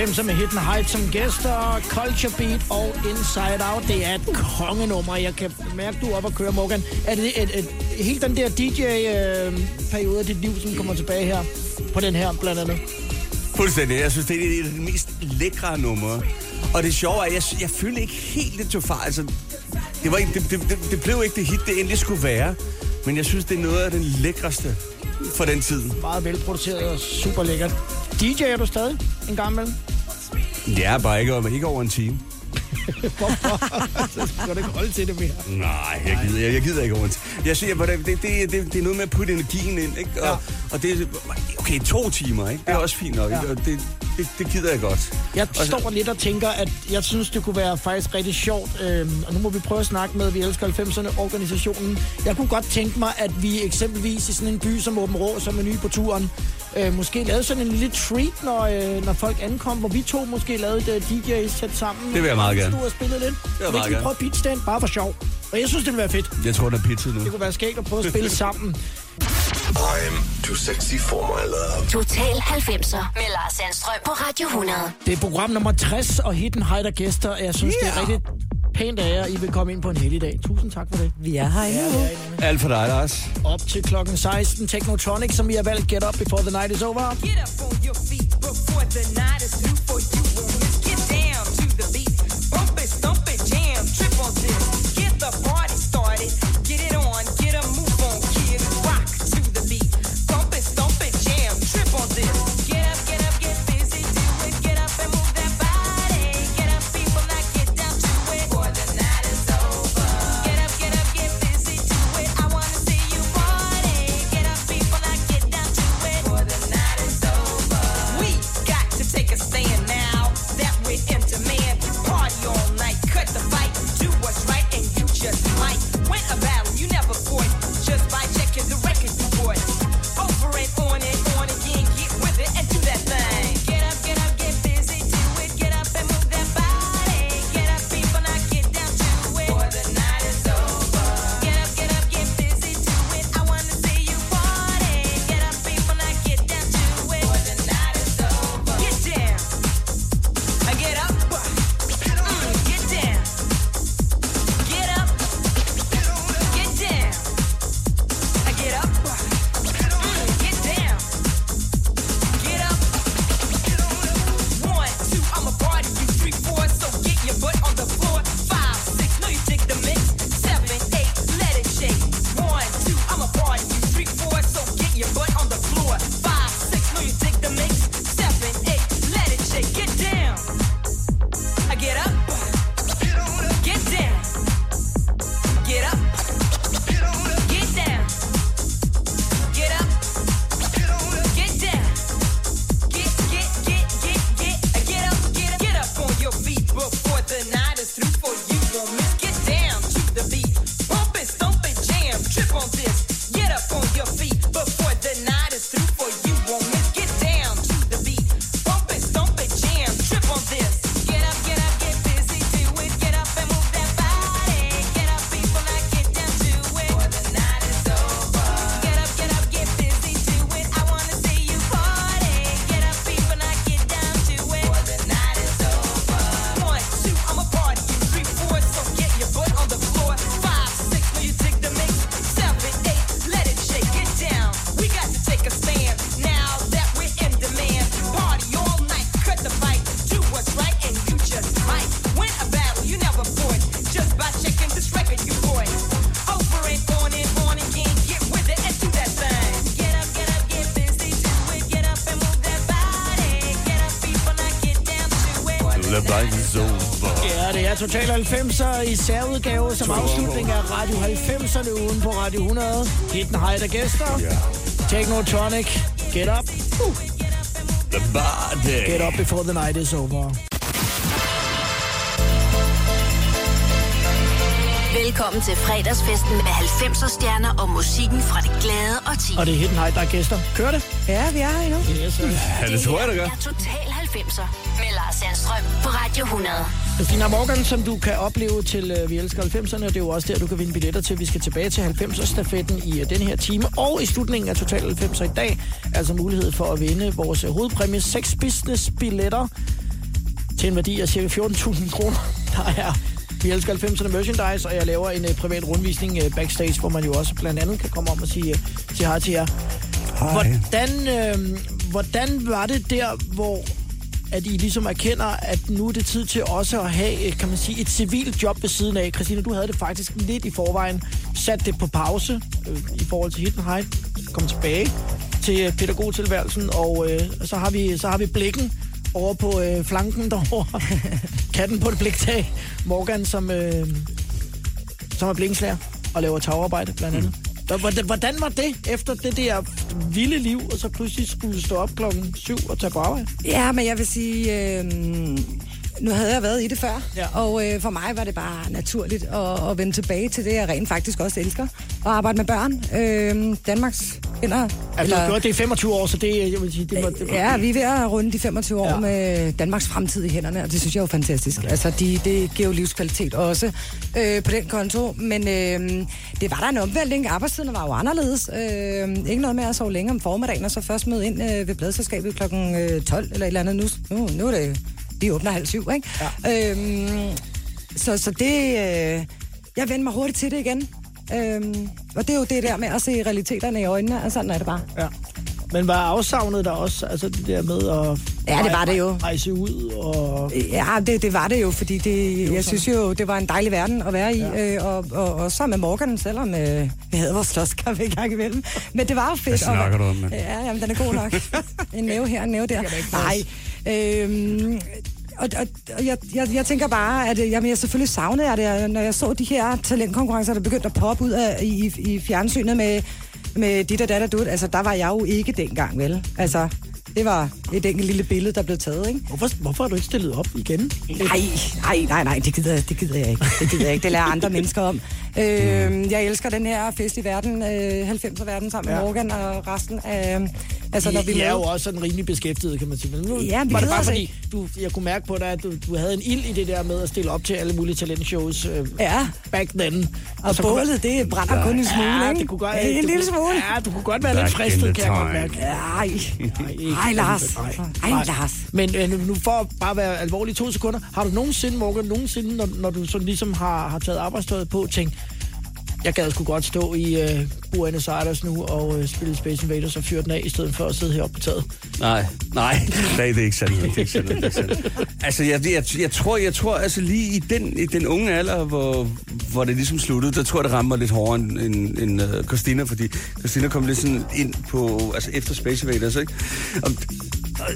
B: 90'er med Hidden Heights som gæster, Culture Beat og Inside Out. Det er et kongenummer. Jeg kan mærke, du er oppe og køre, Morgan. Er det et, et, et, helt den der DJ-periode øh, af dit liv, som kommer tilbage her på den her, blandt andet?
D: Fuldstændig. Jeg synes, det er et af de mest lækre numre. Og det sjove er, at jeg, jeg følte ikke helt det tog far. Altså, det, var ikke, det, det, det, det, blev ikke det hit, det endelig skulle være. Men jeg synes, det er noget af den lækreste for den tid.
B: Meget velproduceret og super lækkert. DJ er du stadig en gang imellem?
D: Er bare ikke, ikke over en time.
B: Så [LAUGHS] skal du ikke holde til det mere.
D: Nej, jeg gider, jeg, jeg gider ikke over en time. Jeg siger, det, det, det, det er noget med at putte energien ind, ikke? Og,
B: Ja.
D: og det er, okay, to timer, ikke? Det er også fint nok, ikke? Og det, det, det gider jeg godt.
B: Jeg
D: Og så-
B: står lidt og tænker, at jeg synes, det kunne være faktisk rigtig sjovt. Øhm, og nu må vi prøve at snakke med Vi Elsker 90'erne-organisationen. Jeg kunne godt tænke mig, at vi eksempelvis i sådan en by som Åben Rå, som er ny på turen, øh, måske lavede sådan en lille treat, når, øh, når folk ankom, hvor vi to måske lavede et uh, DJ-sæt sammen.
D: Det vil jeg meget gerne.
B: Stod og spillede lidt.
D: jeg
B: Og
D: meget
B: vi
D: gerne.
B: prøve pitch den, bare for sjov. Og jeg synes, det ville være fedt.
D: Jeg tror, der er pizza nu.
B: Det kunne være skægt at prøve at spille [LAUGHS] sammen.
J: I'm too sexy for my love.
A: Total 90'er med Lars Sandstrøm på Radio 100.
B: Det er program nummer 60 og Hidden Height og gæster. og Jeg synes, yeah. det er rigtig pænt af jer, I vil komme ind på en heldig dag. Tusind tak for det.
C: Vi er her endnu.
D: Alt for dig, Lars.
B: Op til klokken 16. Technotronic, som I har valgt. Get up before the night is over.
F: Get up on your feet before the night is through for you.
B: Total 90'er i særudgave som afslutning af Radio 90'erne ugen på Radio 100. Hidden Height og gæster.
D: Ja.
B: Technotronic. Get up. Uh.
D: The body.
B: Get up before the night is over.
A: Velkommen til fredagsfesten med 90'er stjerner og musikken fra det glade og ti.
B: Og det er Hidden Height, der er gæster. Kør det.
C: Ja, vi er her endnu.
B: Yes.
D: Ja, det tror jeg, der gør.
A: er Total 90'er med Lars Sandstrøm på Radio 100.
B: Christina Morgan, som du kan opleve til øh, Vi Elsker 90'erne, og det er jo også der, du kan vinde billetter til. Vi skal tilbage til 90'er-stafetten i øh, den her time, og i slutningen af Total 90'er i dag, altså mulighed for at vinde vores øh, hovedpræmie, 6 business-billetter til en værdi af ca. 14.000 kroner. [LAUGHS] Der er Vi Elsker 90'erne merchandise, og jeg laver en øh, privat rundvisning øh, backstage, hvor man jo også blandt andet kan komme om og sige, øh, sige hej til jer. Hvordan, øh, hvordan var det der, hvor at I ligesom erkender, at nu er det tid til også at have, øh, kan man sige, et civilt job ved siden af. Christina, du havde det faktisk lidt i forvejen, sat det på pause øh, i forhold til Hidden Height, kom tilbage til øh, pædagogtilværelsen, og øh, så, har vi, så har vi blikken over på øh, flanken derovre. [LAUGHS] Katten på et bliktag. Morgan, som, øh, som er blikkenslager og laver tagarbejde blandt andet. Mm. Hvordan, hvordan var det efter det der vilde liv, og så pludselig skulle stå op klokken syv og tage på arbejde?
C: Ja, men jeg vil sige, øh, nu havde jeg været i det før,
B: Ja.
C: og øh, for mig var det bare naturligt at, at vende tilbage til det, jeg rent faktisk også elsker. At arbejde med børn. Øh, Danmarks vinder.
B: Altså, du har gjort det i 25 år, så det, jeg vil sige, det var... Det var
C: Ja, vi er ved at runde de 25 år
B: Ja.
C: med Danmarks fremtid i hænderne, og det synes jeg er jo fantastisk. Altså, de, det giver jo livskvalitet også øh, på den konto, men øh, det var der en omvæltning. Arbejdstiden var jo anderledes. Øh, ikke noget med at sove længe om formiddagen, og så først møde ind øh, ved bladselskabet kl. 12 eller et eller andet. Nu, nu, nu er det... Vi åbner halv syv, ikke? Ja. Øh, så, så det... Øh, jeg vendte mig hurtigt til det igen. Øhm, og det er jo det der med at se realiteterne i øjnene, og sådan er det bare.
B: Ja. Men var afsavnet der også, altså det der med at
C: Ja, det var det jo.
B: rejse ud og...
C: Ja, det, det var det jo, fordi det, jeg synes jo, det var en dejlig verden at være i. Ja. Øh, og, og, og så med Morgan, selvom øh, vi havde vores slåskamp i gang imellem. Men det var jo fedt.
K: Hvad snakker
C: og,
K: du om?
C: Ja, jamen, den er god nok. [LAUGHS] en næve her, en næve der. Nej. Øhm, og, og, og jeg, jeg, jeg tænker bare, at øh, jamen, jeg selvfølgelig savnede jeg det, når jeg så de her talentkonkurrencer, der begyndte at poppe ud af, i, i fjernsynet med, med dit og dat og dut. Altså, der var jeg jo ikke dengang, vel? Altså, det var et enkelt lille billede, der blev taget, ikke?
B: Hvorfor, hvorfor har du ikke stillet op igen?
C: Nej, nej, nej, nej, det gider, det gider jeg ikke. Det gider jeg ikke. Det lærer andre [LAUGHS] mennesker om. Øh, jeg elsker den her fest i verden, øh, 90'er verden, sammen med
B: Ja.
C: Morgan og resten af... Altså, når vi
B: I, I er jo også sådan rimelig beskæftiget, kan man sige. Men nu
C: Ja, vi
B: var det bare fordi, du, jeg kunne mærke på dig, at du, du havde en ild i det der med at stille op til alle mulige talentshows øh,
C: Ja,
B: back then.
C: og
B: så kunne
C: bålet, det brænder kun en smule,
B: ja,
C: ikke?
B: det kunne godt,
C: Ja, en lille smule.
B: Ja, du kunne godt være
K: Back
B: lidt fristet, kan jeg godt mærke.
C: Nej,
B: Nej,
C: Lars.
B: alligevel.
C: Ej, Lars.
B: Men øh, nu- for at bare være alvorlig to sekunder, har du nogensinde, Morgan, nogensinde, når, når du sådan ligesom har, har taget arbejdstøjet på, tænkt, jeg gad sgu godt stå i øh, Buenos Aires nu og øh, spille Space Invaders og fyre den af, i stedet for at sidde heroppe på taget.
D: Nej, nej, [LAUGHS] nej, det er ikke sandt. Det er ikke sandt. Det er ikke sandt. Altså, jeg, jeg, jeg, tror, jeg tror, altså lige i den, i den unge alder, hvor, hvor det ligesom sluttede, der tror jeg, det rammer lidt hårdere end, end, end uh, Christina, fordi Christina kom lidt sådan ind på, altså efter Space Invaders, ikke? Og, og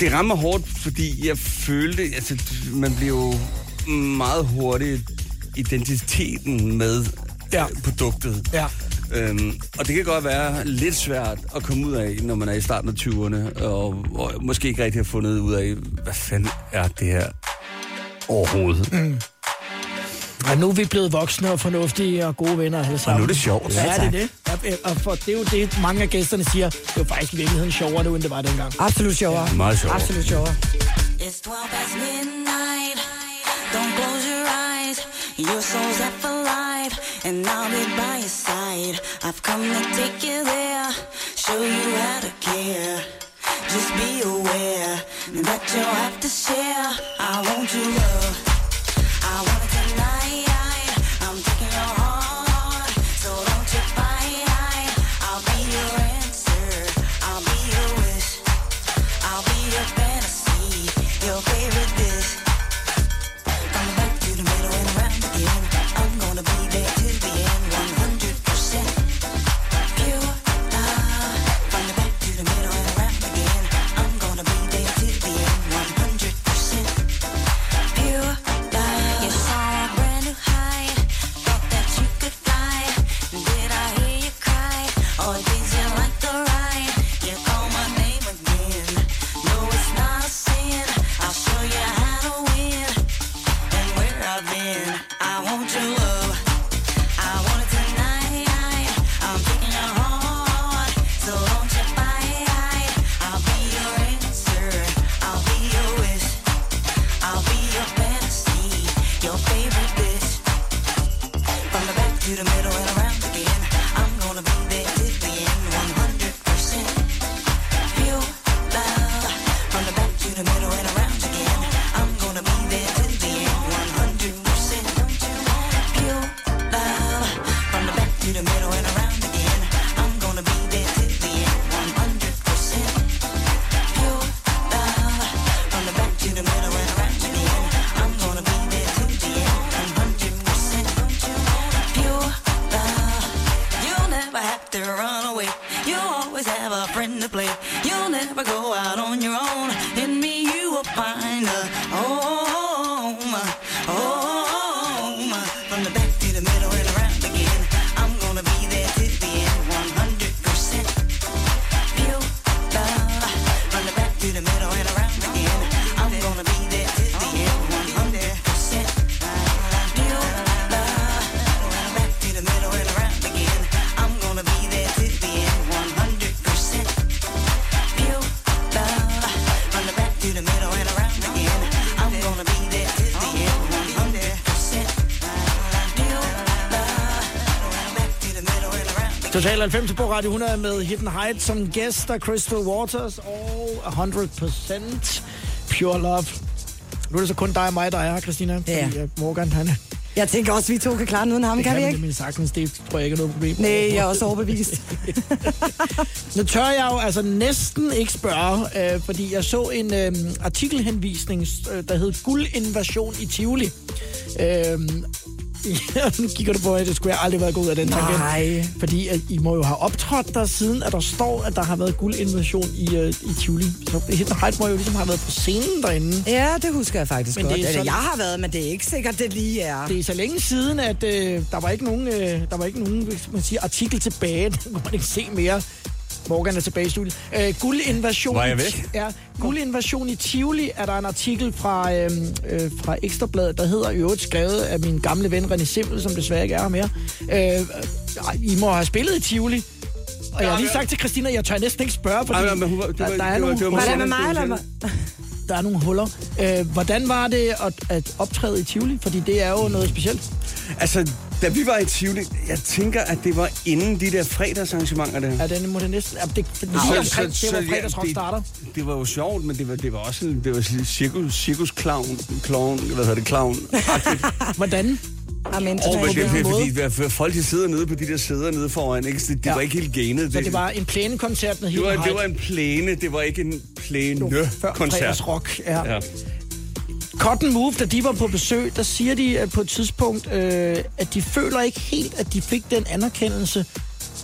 D: det rammer hårdt, fordi jeg følte, altså, man bliver jo meget hurtigt identiteten med
B: Ja.
D: ja. produktet.
B: Ja.
D: Øhm, og det kan godt være lidt svært at komme ud af, når man er i starten af 20'erne, og, og måske ikke rigtig har fundet ud af, hvad fanden er det her overhovedet. Mm.
B: Og nu er vi blevet voksne og fornuftige og gode venner alle sammen.
D: Og nu er det sjovt.
B: Ja,
C: Ja,
B: det er det. Ja, Og for, det er jo det, mange af gæsterne siger. Det var faktisk i virkeligheden sjovere nu, end det var dengang.
C: Absolut sjovere.
D: Meget sjovere.
C: Absolut sjovere.
L: It's 12 past midnight. Don't close your eyes. Your soul's set for life, and I'll be by your side. I've come to take you there, show you how to care. Just be aware that you'll have to share. I want your love.
B: Total 90 på Radio 100 med Hidden Heights som gæster, Crystal Waters og 100% Pure Love. Nu er det så kun dig og mig, der er her, Christina. Fordi
C: Ja.
B: øh, Morgan, han
C: Jeg tænker også, vi to kan klare den uden ham,
B: det
C: kan vi ikke?
B: nemlig sagtens. Det tror jeg ikke er noget problem.
C: Nej, jeg er også overbevist. [LAUGHS]
B: Nu tør jeg jo altså næsten ikke spørge, øh, fordi jeg så en øh, artikelhenvisning, øh, der hed Guldinvasion i Tivoli. Øh, ja, nu kigger du på mig, det skulle jeg aldrig være gået ud af den tangent.
C: Nej.
B: Fordi at I må jo have optrådt der siden, at der står, at der har været guldinvasion i, øh, i Tivoli. Så Hidden Height må jo ligesom have været på scenen derinde.
C: Ja, det husker jeg faktisk
B: Men
C: godt.
B: det er
C: Eller,
B: sådan-
C: Jeg har været, men det er ikke sikkert, det lige er.
B: Det er så længe siden, at øh, der var ikke nogen, øh, der var ikke nogen man sige, artikel tilbage. [LAUGHS] Den kunne man ikke se mere. Morgan er tilbage i studiet. Øh, guldinvasion,
D: Var jeg
B: i-
D: væk?
B: Ja, guldinvasion i Tivoli er der en artikel fra, øh, øh, fra Ekstrabladet, der hedder i øvrigt skrevet af min gamle ven René Simmel, som desværre ikke er her mere. Øh, I må have spillet i Tivoli. Og jeg har lige sagt til Christina, at jeg tør næsten ikke spørge, fordi
D: Ej, men hun var- det var-
B: der, der, er nogle
D: det var
C: det med mig, eller hvad?
B: der er nogle huller. Øh, hvordan var det at, at optræde i Tivoli? Fordi det er jo noget specielt.
D: Altså, da vi var i Tivoli, jeg tænker, at det var inden de der fredagsarrangementer der.
B: Ja, den må det næsten... Ja, det, det, lige
D: Så-
B: omkring,
D: så-
B: det var
D: ja,
B: fredagsrock
D: det-
B: starter.
D: Det var jo sjovt, men det var, det var også sådan, det var sådan cirkus, cirkus clown, clown, hvad hedder det, clown. [LAUGHS]
B: Hvordan?
C: Amen,
D: Og men det, det,
B: måde?
D: fordi folk de sidder nede på de der sæder nede foran, ikke? Det, det
B: Ja.
D: var ikke helt ganet.
B: Så det var en plænekoncert med
D: det, var,
B: hele
D: det var en plæne, det var ikke en plæne
B: før
D: koncert.
B: fredagsrock. Ja.
D: Ja.
B: Cotton Move, da de var på besøg, der siger de at på et tidspunkt, øh, at de føler ikke helt, at de fik den anerkendelse,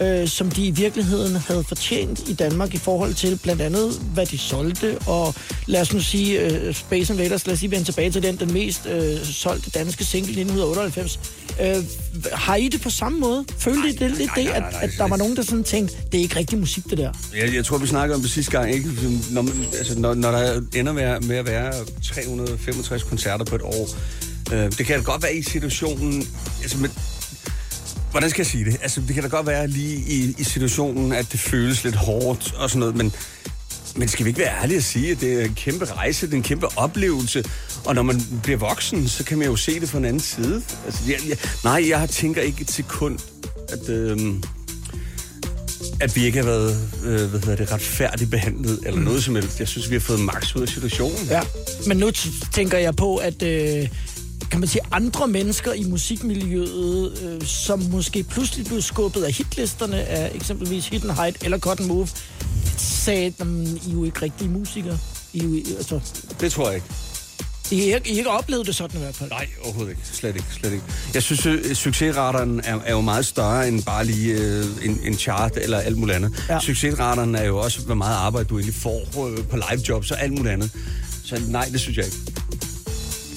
B: øh, som de i virkeligheden havde fortjent i Danmark i forhold til blandt andet, hvad de solgte, og lad os nu sige, øh, Space Invaders, lad os sige, vende tilbage til den, den mest øh, solgte danske single i 1998. Øh, har I det på samme måde? Følte I det lidt det, at, at der var nogen, der sådan tænkte, det er ikke rigtig musik, det der?
D: Jeg, jeg tror, vi snakkede om det sidste gang, ikke? Når, man, altså, når, når der ender med, at- med at være 365 koncerter på et år, øh, det kan godt være i situationen... Altså, men, hvordan skal jeg sige det? Altså, det kan da godt være lige i, i situationen, at det føles lidt hårdt og sådan noget, men, men skal vi ikke være ærlige at sige, at det er en kæmpe rejse, det er en kæmpe oplevelse, og når man bliver voksen, så kan man jo se det fra en anden side. Altså, jeg, jeg, nej, jeg tænker ikke et sekund, at... Øh, at vi ikke har været øh, hvad hedder det, retfærdigt behandlet, eller noget som helst. Jeg synes, vi har fået max ud af situationen.
B: Ja, men nu tænker jeg på, at øh, kan man sige, andre mennesker i musikmiljøet, øh, som måske pludselig blev skubbet af hitlisterne af eksempelvis Hidden Height eller Cotton Move, sagde, at I er jo ikke rigtige musikere. I, jo, altså,
D: Det tror jeg ikke.
B: I, har ikke, I ikke oplevet det sådan i hvert fald.
D: Nej, overhovedet ikke. Slet ikke. Slet ikke. Jeg synes, øh, succesrateren er, er jo meget større end bare lige øh, en, en chart eller alt muligt andet.
B: Ja.
D: Succesrateren er jo også, hvor meget arbejde du egentlig får øh, på live jobs og alt muligt andet. Så nej, det synes jeg ikke.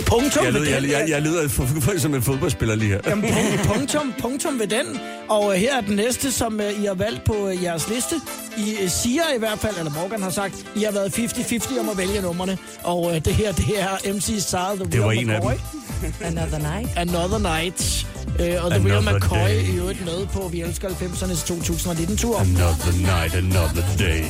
B: Punktum
D: Jeg
B: ved
D: leder, jeg,
B: den.
D: jeg, jeg leder for, for, som en fodboldspiller lige her.
B: Jamen, punk- punktum, punktum ved den. Og øh, her er den næste, som øh, I har valgt på øh, jeres liste. I øh, siger i hvert fald, eller Morgan har sagt, I har været 50-50 om at vælge numrene. Og øh, det her, det er MC Sar, The
D: Det var en af
B: McCoy.
C: Another night.
B: Another Night. Øh, og The Real McCoy
D: day.
B: i øvrigt med på Vi elsker 90'ernes 2019-tur.
D: Another night, another day.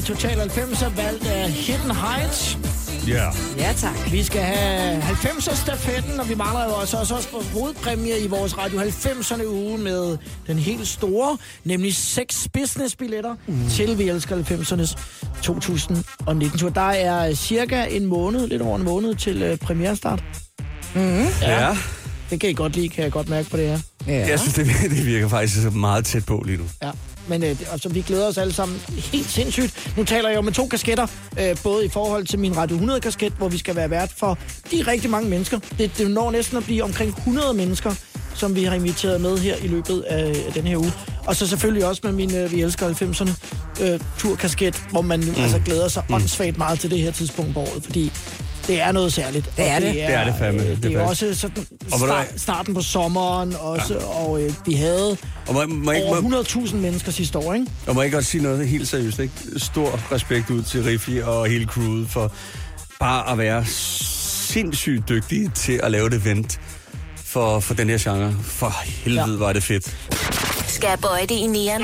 E: I
B: Total 90'er, valgt af Hidden Heights.
D: Ja.
C: Ja, tak.
B: Vi skal have 90'er stafetten, og vi mangler jo også, også, også hovedpræmie i vores Radio 90'erne uge med den helt store, nemlig seks businessbilletter mm. til Vi Elsker 90'ernes 2019-tur. Der er cirka en måned, lidt over en måned til uh, premierestart.
C: Mm-hmm.
D: Ja.
B: Det kan I godt lide, kan jeg godt mærke på det her.
C: Ja.
D: Jeg synes, det, virker- det virker faktisk meget tæt på lige nu.
B: Ja. Men øh, og så vi glæder os alle sammen helt sindssygt. Nu taler jeg jo med to kasketter, øh, både i forhold til min Radio 100 kasket, hvor vi skal være vært for de rigtig mange mennesker. Det, det når næsten at blive omkring 100 mennesker, som vi har inviteret med her i løbet af, af den her uge. Og så selvfølgelig også med min øh, Vi Elsker 90'erne øh, turkasket, hvor man mm. altså glæder sig mm. åndssvagt meget til det her tidspunkt på året, fordi det er noget særligt.
C: Det er
B: Og
C: det.
D: Det er det fandme.
B: Øh,
D: Det
B: det
D: er
B: er også sådan start, starten på sommeren også, ja. og øh, vi havde
D: Og må, må, jeg, må,
B: over 100.000 mennesker sidste år, ikke?
D: og må jeg godt sige noget helt seriøst, ikke? Stor respekt ud til Riffi og hele crewet for bare at være sindssygt dygtige til at lave et event for, for den her genre. For helvede
B: ja.
D: var det fedt.
A: Skal jeg bøje det i nieren?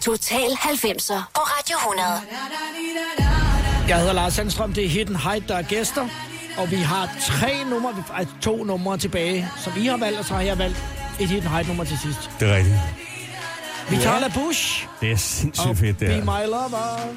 A: Total 90'er på Radio 100.
B: Jeg hedder Lars Sandstrøm, det er Hidden Height, der er gæster. Og vi har tre numre, altså to numre tilbage, som I har valgt, og så har jeg valgt et Hidden Height nummer til sidst.
D: Det er rigtigt.
B: Vi tager La Bush
D: Det er sindssygt fedt, det
B: Be
D: her.
B: My Lover.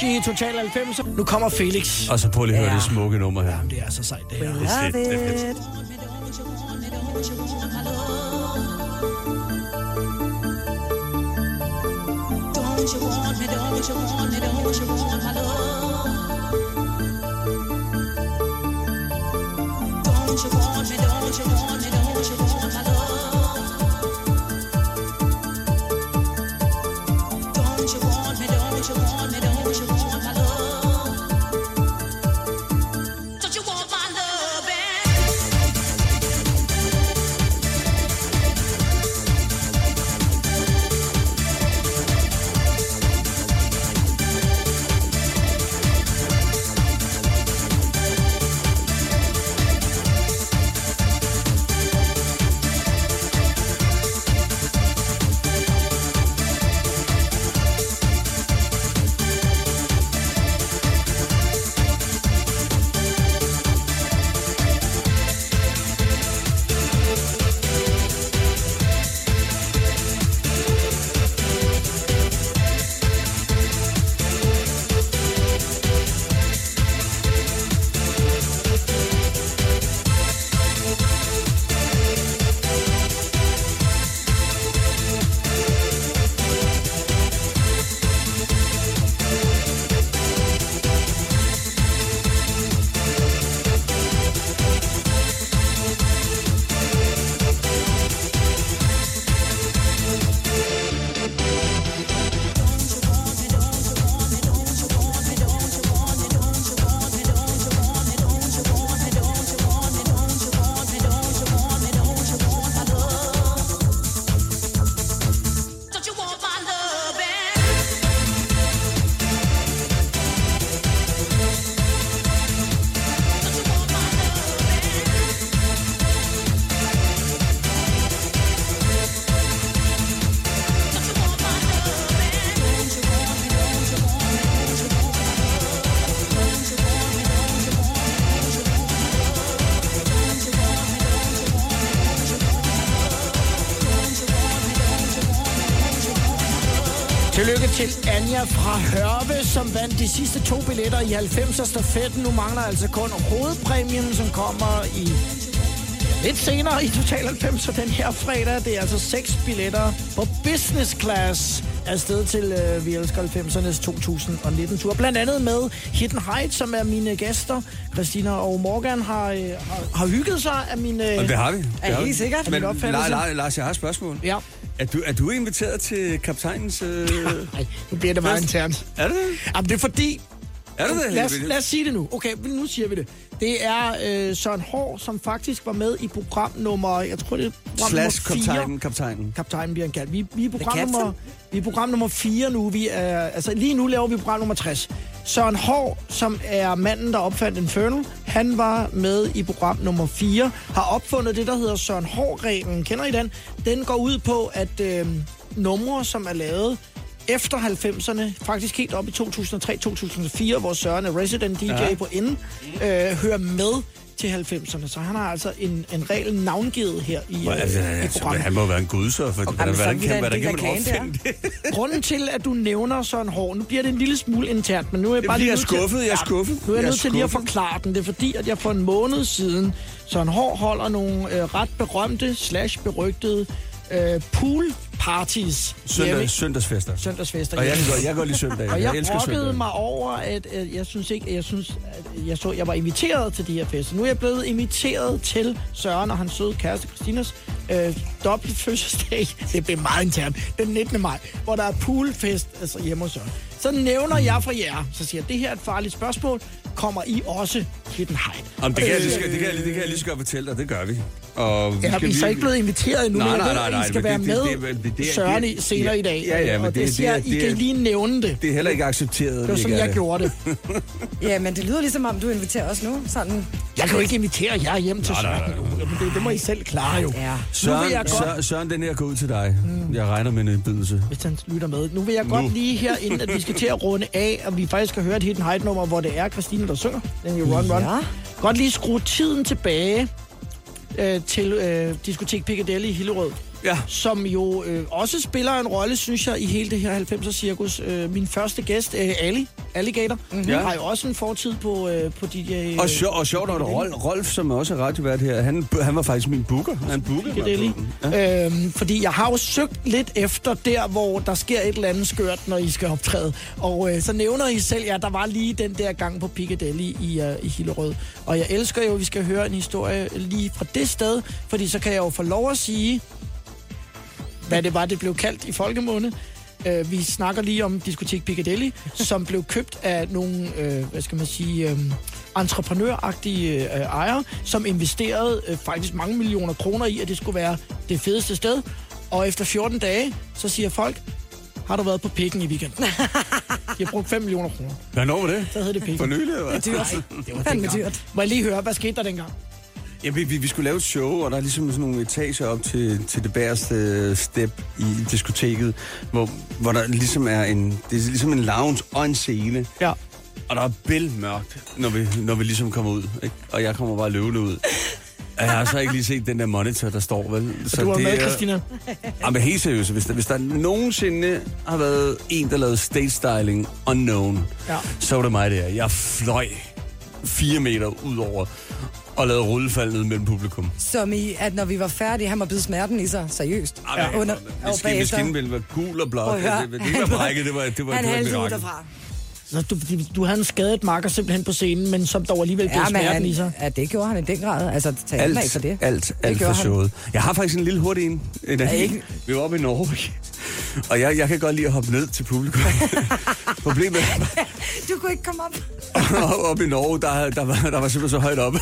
B: Bouche i Total 90. Nu kommer Felix.
D: Og så prøv lige at høre
C: Ja.
D: det smukke nummer her.
B: Jamen, det er så sejt, det her.
D: Det er fedt, det er fedt.
C: it.
M: Don't you want me, don't you want me, don't you want my love? Don't you want me, don't you want me,
B: til Anja fra Hørve, som vandt de sidste to billetter i 90'er stafetten. Nu mangler altså kun hovedpræmien, som kommer i lidt senere i Total 90 den her fredag. Det er altså seks billetter på business class afsted til øh, Vi Elsker 90'ernes 2019-tur. Blandt andet med Hidden Heights, som er mine gæster. Christina og Morgan har, øh, har, har hygget sig af mine...
D: Og det har vi. Det
C: Er helt sikkert.
B: Er
D: Men
B: opfattelse?
D: Lars, Lars, jeg har et spørgsmål.
B: Ja.
D: Er du, er du inviteret til kaptajnens... Øh... [LAUGHS]
B: Nej, nu bliver det meget internt.
D: er det?
B: Jamen, det er fordi,
D: Er det det?
B: Lad os, lad os sige det nu. Okay, nu siger vi det. Det er øh, Søren Hård, som faktisk var med i program nummer, jeg tror det er program
D: Slash
B: nummer 4.
D: kaptajnen, kaptajnen.
B: Kaptajnen bliver han kaldt. Vi, vi, er program nummer, vi er program nummer 4 nu. Vi er, altså lige nu laver vi program nummer 60. Søren Hård, som er manden, der opfandt Infernal, han var med i program nummer 4, har opfundet det, der hedder Søren Hård-reglen. Kender I den? Den går ud på, at øh, numre, som er lavet efter 90'erne, faktisk helt op i 2003-2004, hvor Søren er resident DJ ja. På N, øh, hører med til 90'erne. Så han har altså en, en regel navngivet her i,
D: Hvor,
B: øh,
D: altså,
B: i programmet.
D: han må være en gud, så. For, hvordan,
C: så
D: hvordan,
C: er da
D: kan, hvordan kan man opfinde det? [LAUGHS]
B: Grunden til, at du nævner Søren Hård, nu bliver det en lille smule internt, men nu er jeg
D: Det
B: bare lige
D: jeg
B: til-
D: skuffet, jeg er skuffet.
B: Nu er jeg
D: Jeg er
B: nødt til lige at forklare den. Det er fordi, at jeg for en måned siden, Søren Hård holder nogle øh, ret berømte slash berygtede øh, pool parties hjemme.
D: Søndag, søndagsfester.
B: Søndagsfester.
D: Og jeg kan
B: hjemme.
D: godt, jeg kan godt lide søndag.
B: Og jeg,
D: elsker
B: brokkede
D: søndag.
B: mig over, at, at jeg synes ikke, jeg synes, at jeg så, jeg var inviteret til de her fester. Nu er jeg blevet inviteret til Søren og hans søde kæreste Christinas øh, dobbelt fødselsdag. [LAUGHS] Det bliver meget internt. Den 19. maj, hvor der er poolfest altså hjemme hos Søren. Så nævner jeg for jer, så siger jeg, det her er et farligt spørgsmål. Kommer I også Hidden Height?
D: Jamen, det, kan jeg lige, så- det, kan jeg, lige- det kan jeg lige så godt fortælle dig, det gør vi. Og vi
B: Ja,
D: skal
B: vi er så
D: lige-
B: ikke blevet inviteret endnu,
D: Nej, nej, nej, nej,
B: I skal være
D: det-
B: med
D: det- det- det-
B: Søren i senere i dag.
D: Ja, ja, men
B: og det,
D: det-
B: siger,
D: det-
B: I kan lige nævne det.
D: Det er heller ikke accepteret.
B: Det var sådan,
D: ikke
B: jeg gjorde det. [LAUGHS]
C: Ja, men det lyder ligesom om, du inviterer os nu. Sådan.
B: Jeg kan jo ikke invitere jer hjem til
D: Nej, nej,
B: Søren. det, det må I selv klare jo.
C: Ja.
D: Søren,
B: jeg godt,
D: Søren, Søren, den her går ud til dig. Jeg regner med en indbydelse.
B: hvis han lytter med. Nu vil jeg godt lige her, inden at vi skal til at runde af, og vi faktisk skal høre et Hidden Height nummer, hvor det er Christine, der synger. Den jo Run Run.
C: Ja.
B: Godt lige skrue tiden tilbage øh, til øh, Diskotek Piccadilly i Hillerød.
D: Ja.
B: som jo øh, også spiller en rolle, synes jeg, i hele det her 90'er-cirkus. Øh, min første gæst, øh, Ali, Alligator, mm-hmm.
D: Ja.
B: har jo også en fortid på, øh, på DJ...
D: Og, sjov, og sjovt nok, Rolf, Rolf, som også er radiovært her, han, han var faktisk min booker. Han bookede på den. Ja.
B: Øhm, fordi jeg har jo søgt lidt efter der, hvor der sker et eller andet skørt, når I skal optræde. Og øh, så nævner I selv, ja, der var lige den der gang på Piccadilly i, uh, i Hillerød. Og jeg elsker jo, at vi skal høre en historie lige fra det sted, fordi så kan jeg jo få lov at sige, hvad det var, det blev kaldt i folkemunde. Øh, vi snakker lige om Diskotek Piccadilly, [LAUGHS] som blev købt af nogle, øh, hvad skal man sige, øh, entreprenøragtige øh, ejere, som investerede øh, faktisk mange millioner kroner i, at det skulle være det fedeste sted. Og efter 14 dage, så siger folk, har du været på pikken i weekenden? [LAUGHS] De har brugt 5 millioner kroner.
D: Hvornår var det?
B: Så hed det pikken.
D: For nylig, eller hvad?
C: Dyrt. [LAUGHS]
B: Det var
C: Fandme dyrt.
B: Må jeg lige høre, hvad skete der dengang?
D: Ja, vi, vi, vi skulle lave et show, og der er ligesom sådan nogle etager op til, til det bagerste step i diskoteket, hvor, hvor der ligesom er en, det er ligesom en lounge og en scene.
B: Ja.
D: Og der er bælmørkt, når vi, når vi ligesom kommer ud. Ikke? Og jeg kommer bare løvende ud. Jeg har så ikke lige set den der monitor, der står, vel? Så
B: Du var
D: det
B: med, Christina.
D: Jamen helt seriøst, hvis der, hvis der nogensinde har været en, der lavede stage styling unknown,
B: Ja.
D: så var det mig der. Jeg fløj fire meter ud over og lavede rullefald ned mellem publikum.
C: Som i, at når vi var færdige, han må bide smerten i sig, seriøst.
D: Ja,
C: Under, og bagefter.
D: maskinen var gul og blå. Det, det, det var brækket, det var, det var,
C: Han
D: det var et
C: halsede ud
D: mirakel.
C: derfra.
B: Så du, du havde en skadet makker simpelthen på scenen, men som dog alligevel blev
C: Ja,
B: smerten i sig.
C: han, ja, det gjorde han i den grad. Altså, tag alt, af
D: Alt,
C: for det.
D: alt, alt
C: gjorde
D: for
C: han.
D: showet. Jeg har faktisk en lille hurtig en. en
C: Ja, ikke?
D: Vi var oppe i Norge, og jeg, jeg kan godt lide at hoppe ned til publikum. [LAUGHS] Problemet er,
C: Du kunne ikke komme op. [LAUGHS]
D: oppe i Norge, der, der, var, der var simpelthen så højt oppe.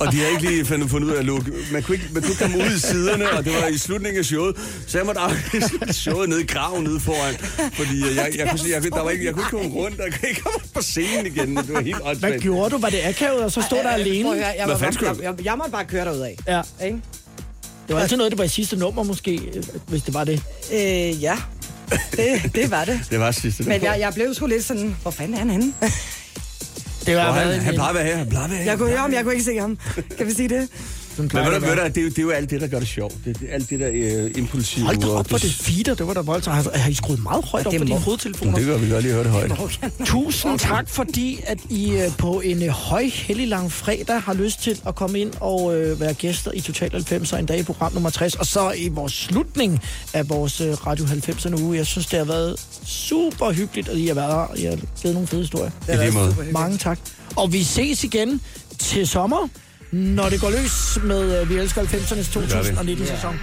D: Og de har ikke lige fundet, fundet ud af at lukke. Man kunne, ikke, man kunne ikke komme ud i siderne, og det var i slutningen af showet. Så jeg måtte aflyse showet nede i graven nede foran. Fordi jeg, jeg, jeg, kunne, jeg, kunne- der var ikke, jeg kunne ikke komme rundt, og jeg kunne ikke komme op på scenen igen. Det var helt
B: Hvad
D: åndssvagt.
B: gjorde du? Var det akavet, og så stod der alene?
C: Høre, jeg,
D: Hvad fanden skulle
C: jeg, jeg, jeg måtte bare køre derud af.
B: Ja.
C: Ikke?
B: Det var altid noget, det var i sidste nummer måske, øh, hvis det var det.
C: Øh, ja, det, det var det. [LAUGHS]
D: Det var sidste.
C: Men jeg, jeg blev sgu lidt sådan, hvor fanden er han henne?
B: Det var
D: han, han plejer at være her, han plejer at være her.
C: Jeg kunne høre ham, jeg kunne ikke se ham. Kan vi sige det?
B: Sådan
D: Men ved
B: det
D: du, ved du, det, er jo, det er jo alt det, der gør det sjovt. Det er alt det der øh, impulsive.
B: Hold da op, hvor det feeder. Det var da voldsomt. Har, har I skruet meget højt op
C: det
B: på dine hovedtelefoner?
D: Det gør vi godt lige høre det højt.
B: Tusind tak, fordi at I øh, på en øh, høj, hellig lang fredag har lyst til at komme ind og øh, være gæster i Total 90'er en dag i program nummer 60. Og så i vores slutning af vores øh, Radio 90'erne uge. Jeg synes, det har været super hyggeligt, at I har været her. I har givet nogle fede historier.
D: I lige måde.
B: Mange tak. Og vi ses igen til sommer, når det går løs med øh, Vi elsker 90'ernes
D: gør vi.
B: 2019-sæson.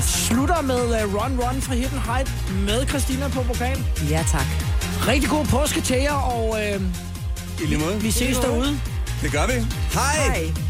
B: Slutter med uh, Run Run fra Hidden Height med Christina på vokal.
C: Ja, tak.
B: Rigtig god påske til jer, og øh,
D: I lige måde.
B: vi ses derude.
D: Det gør vi. Hej!
C: Hej.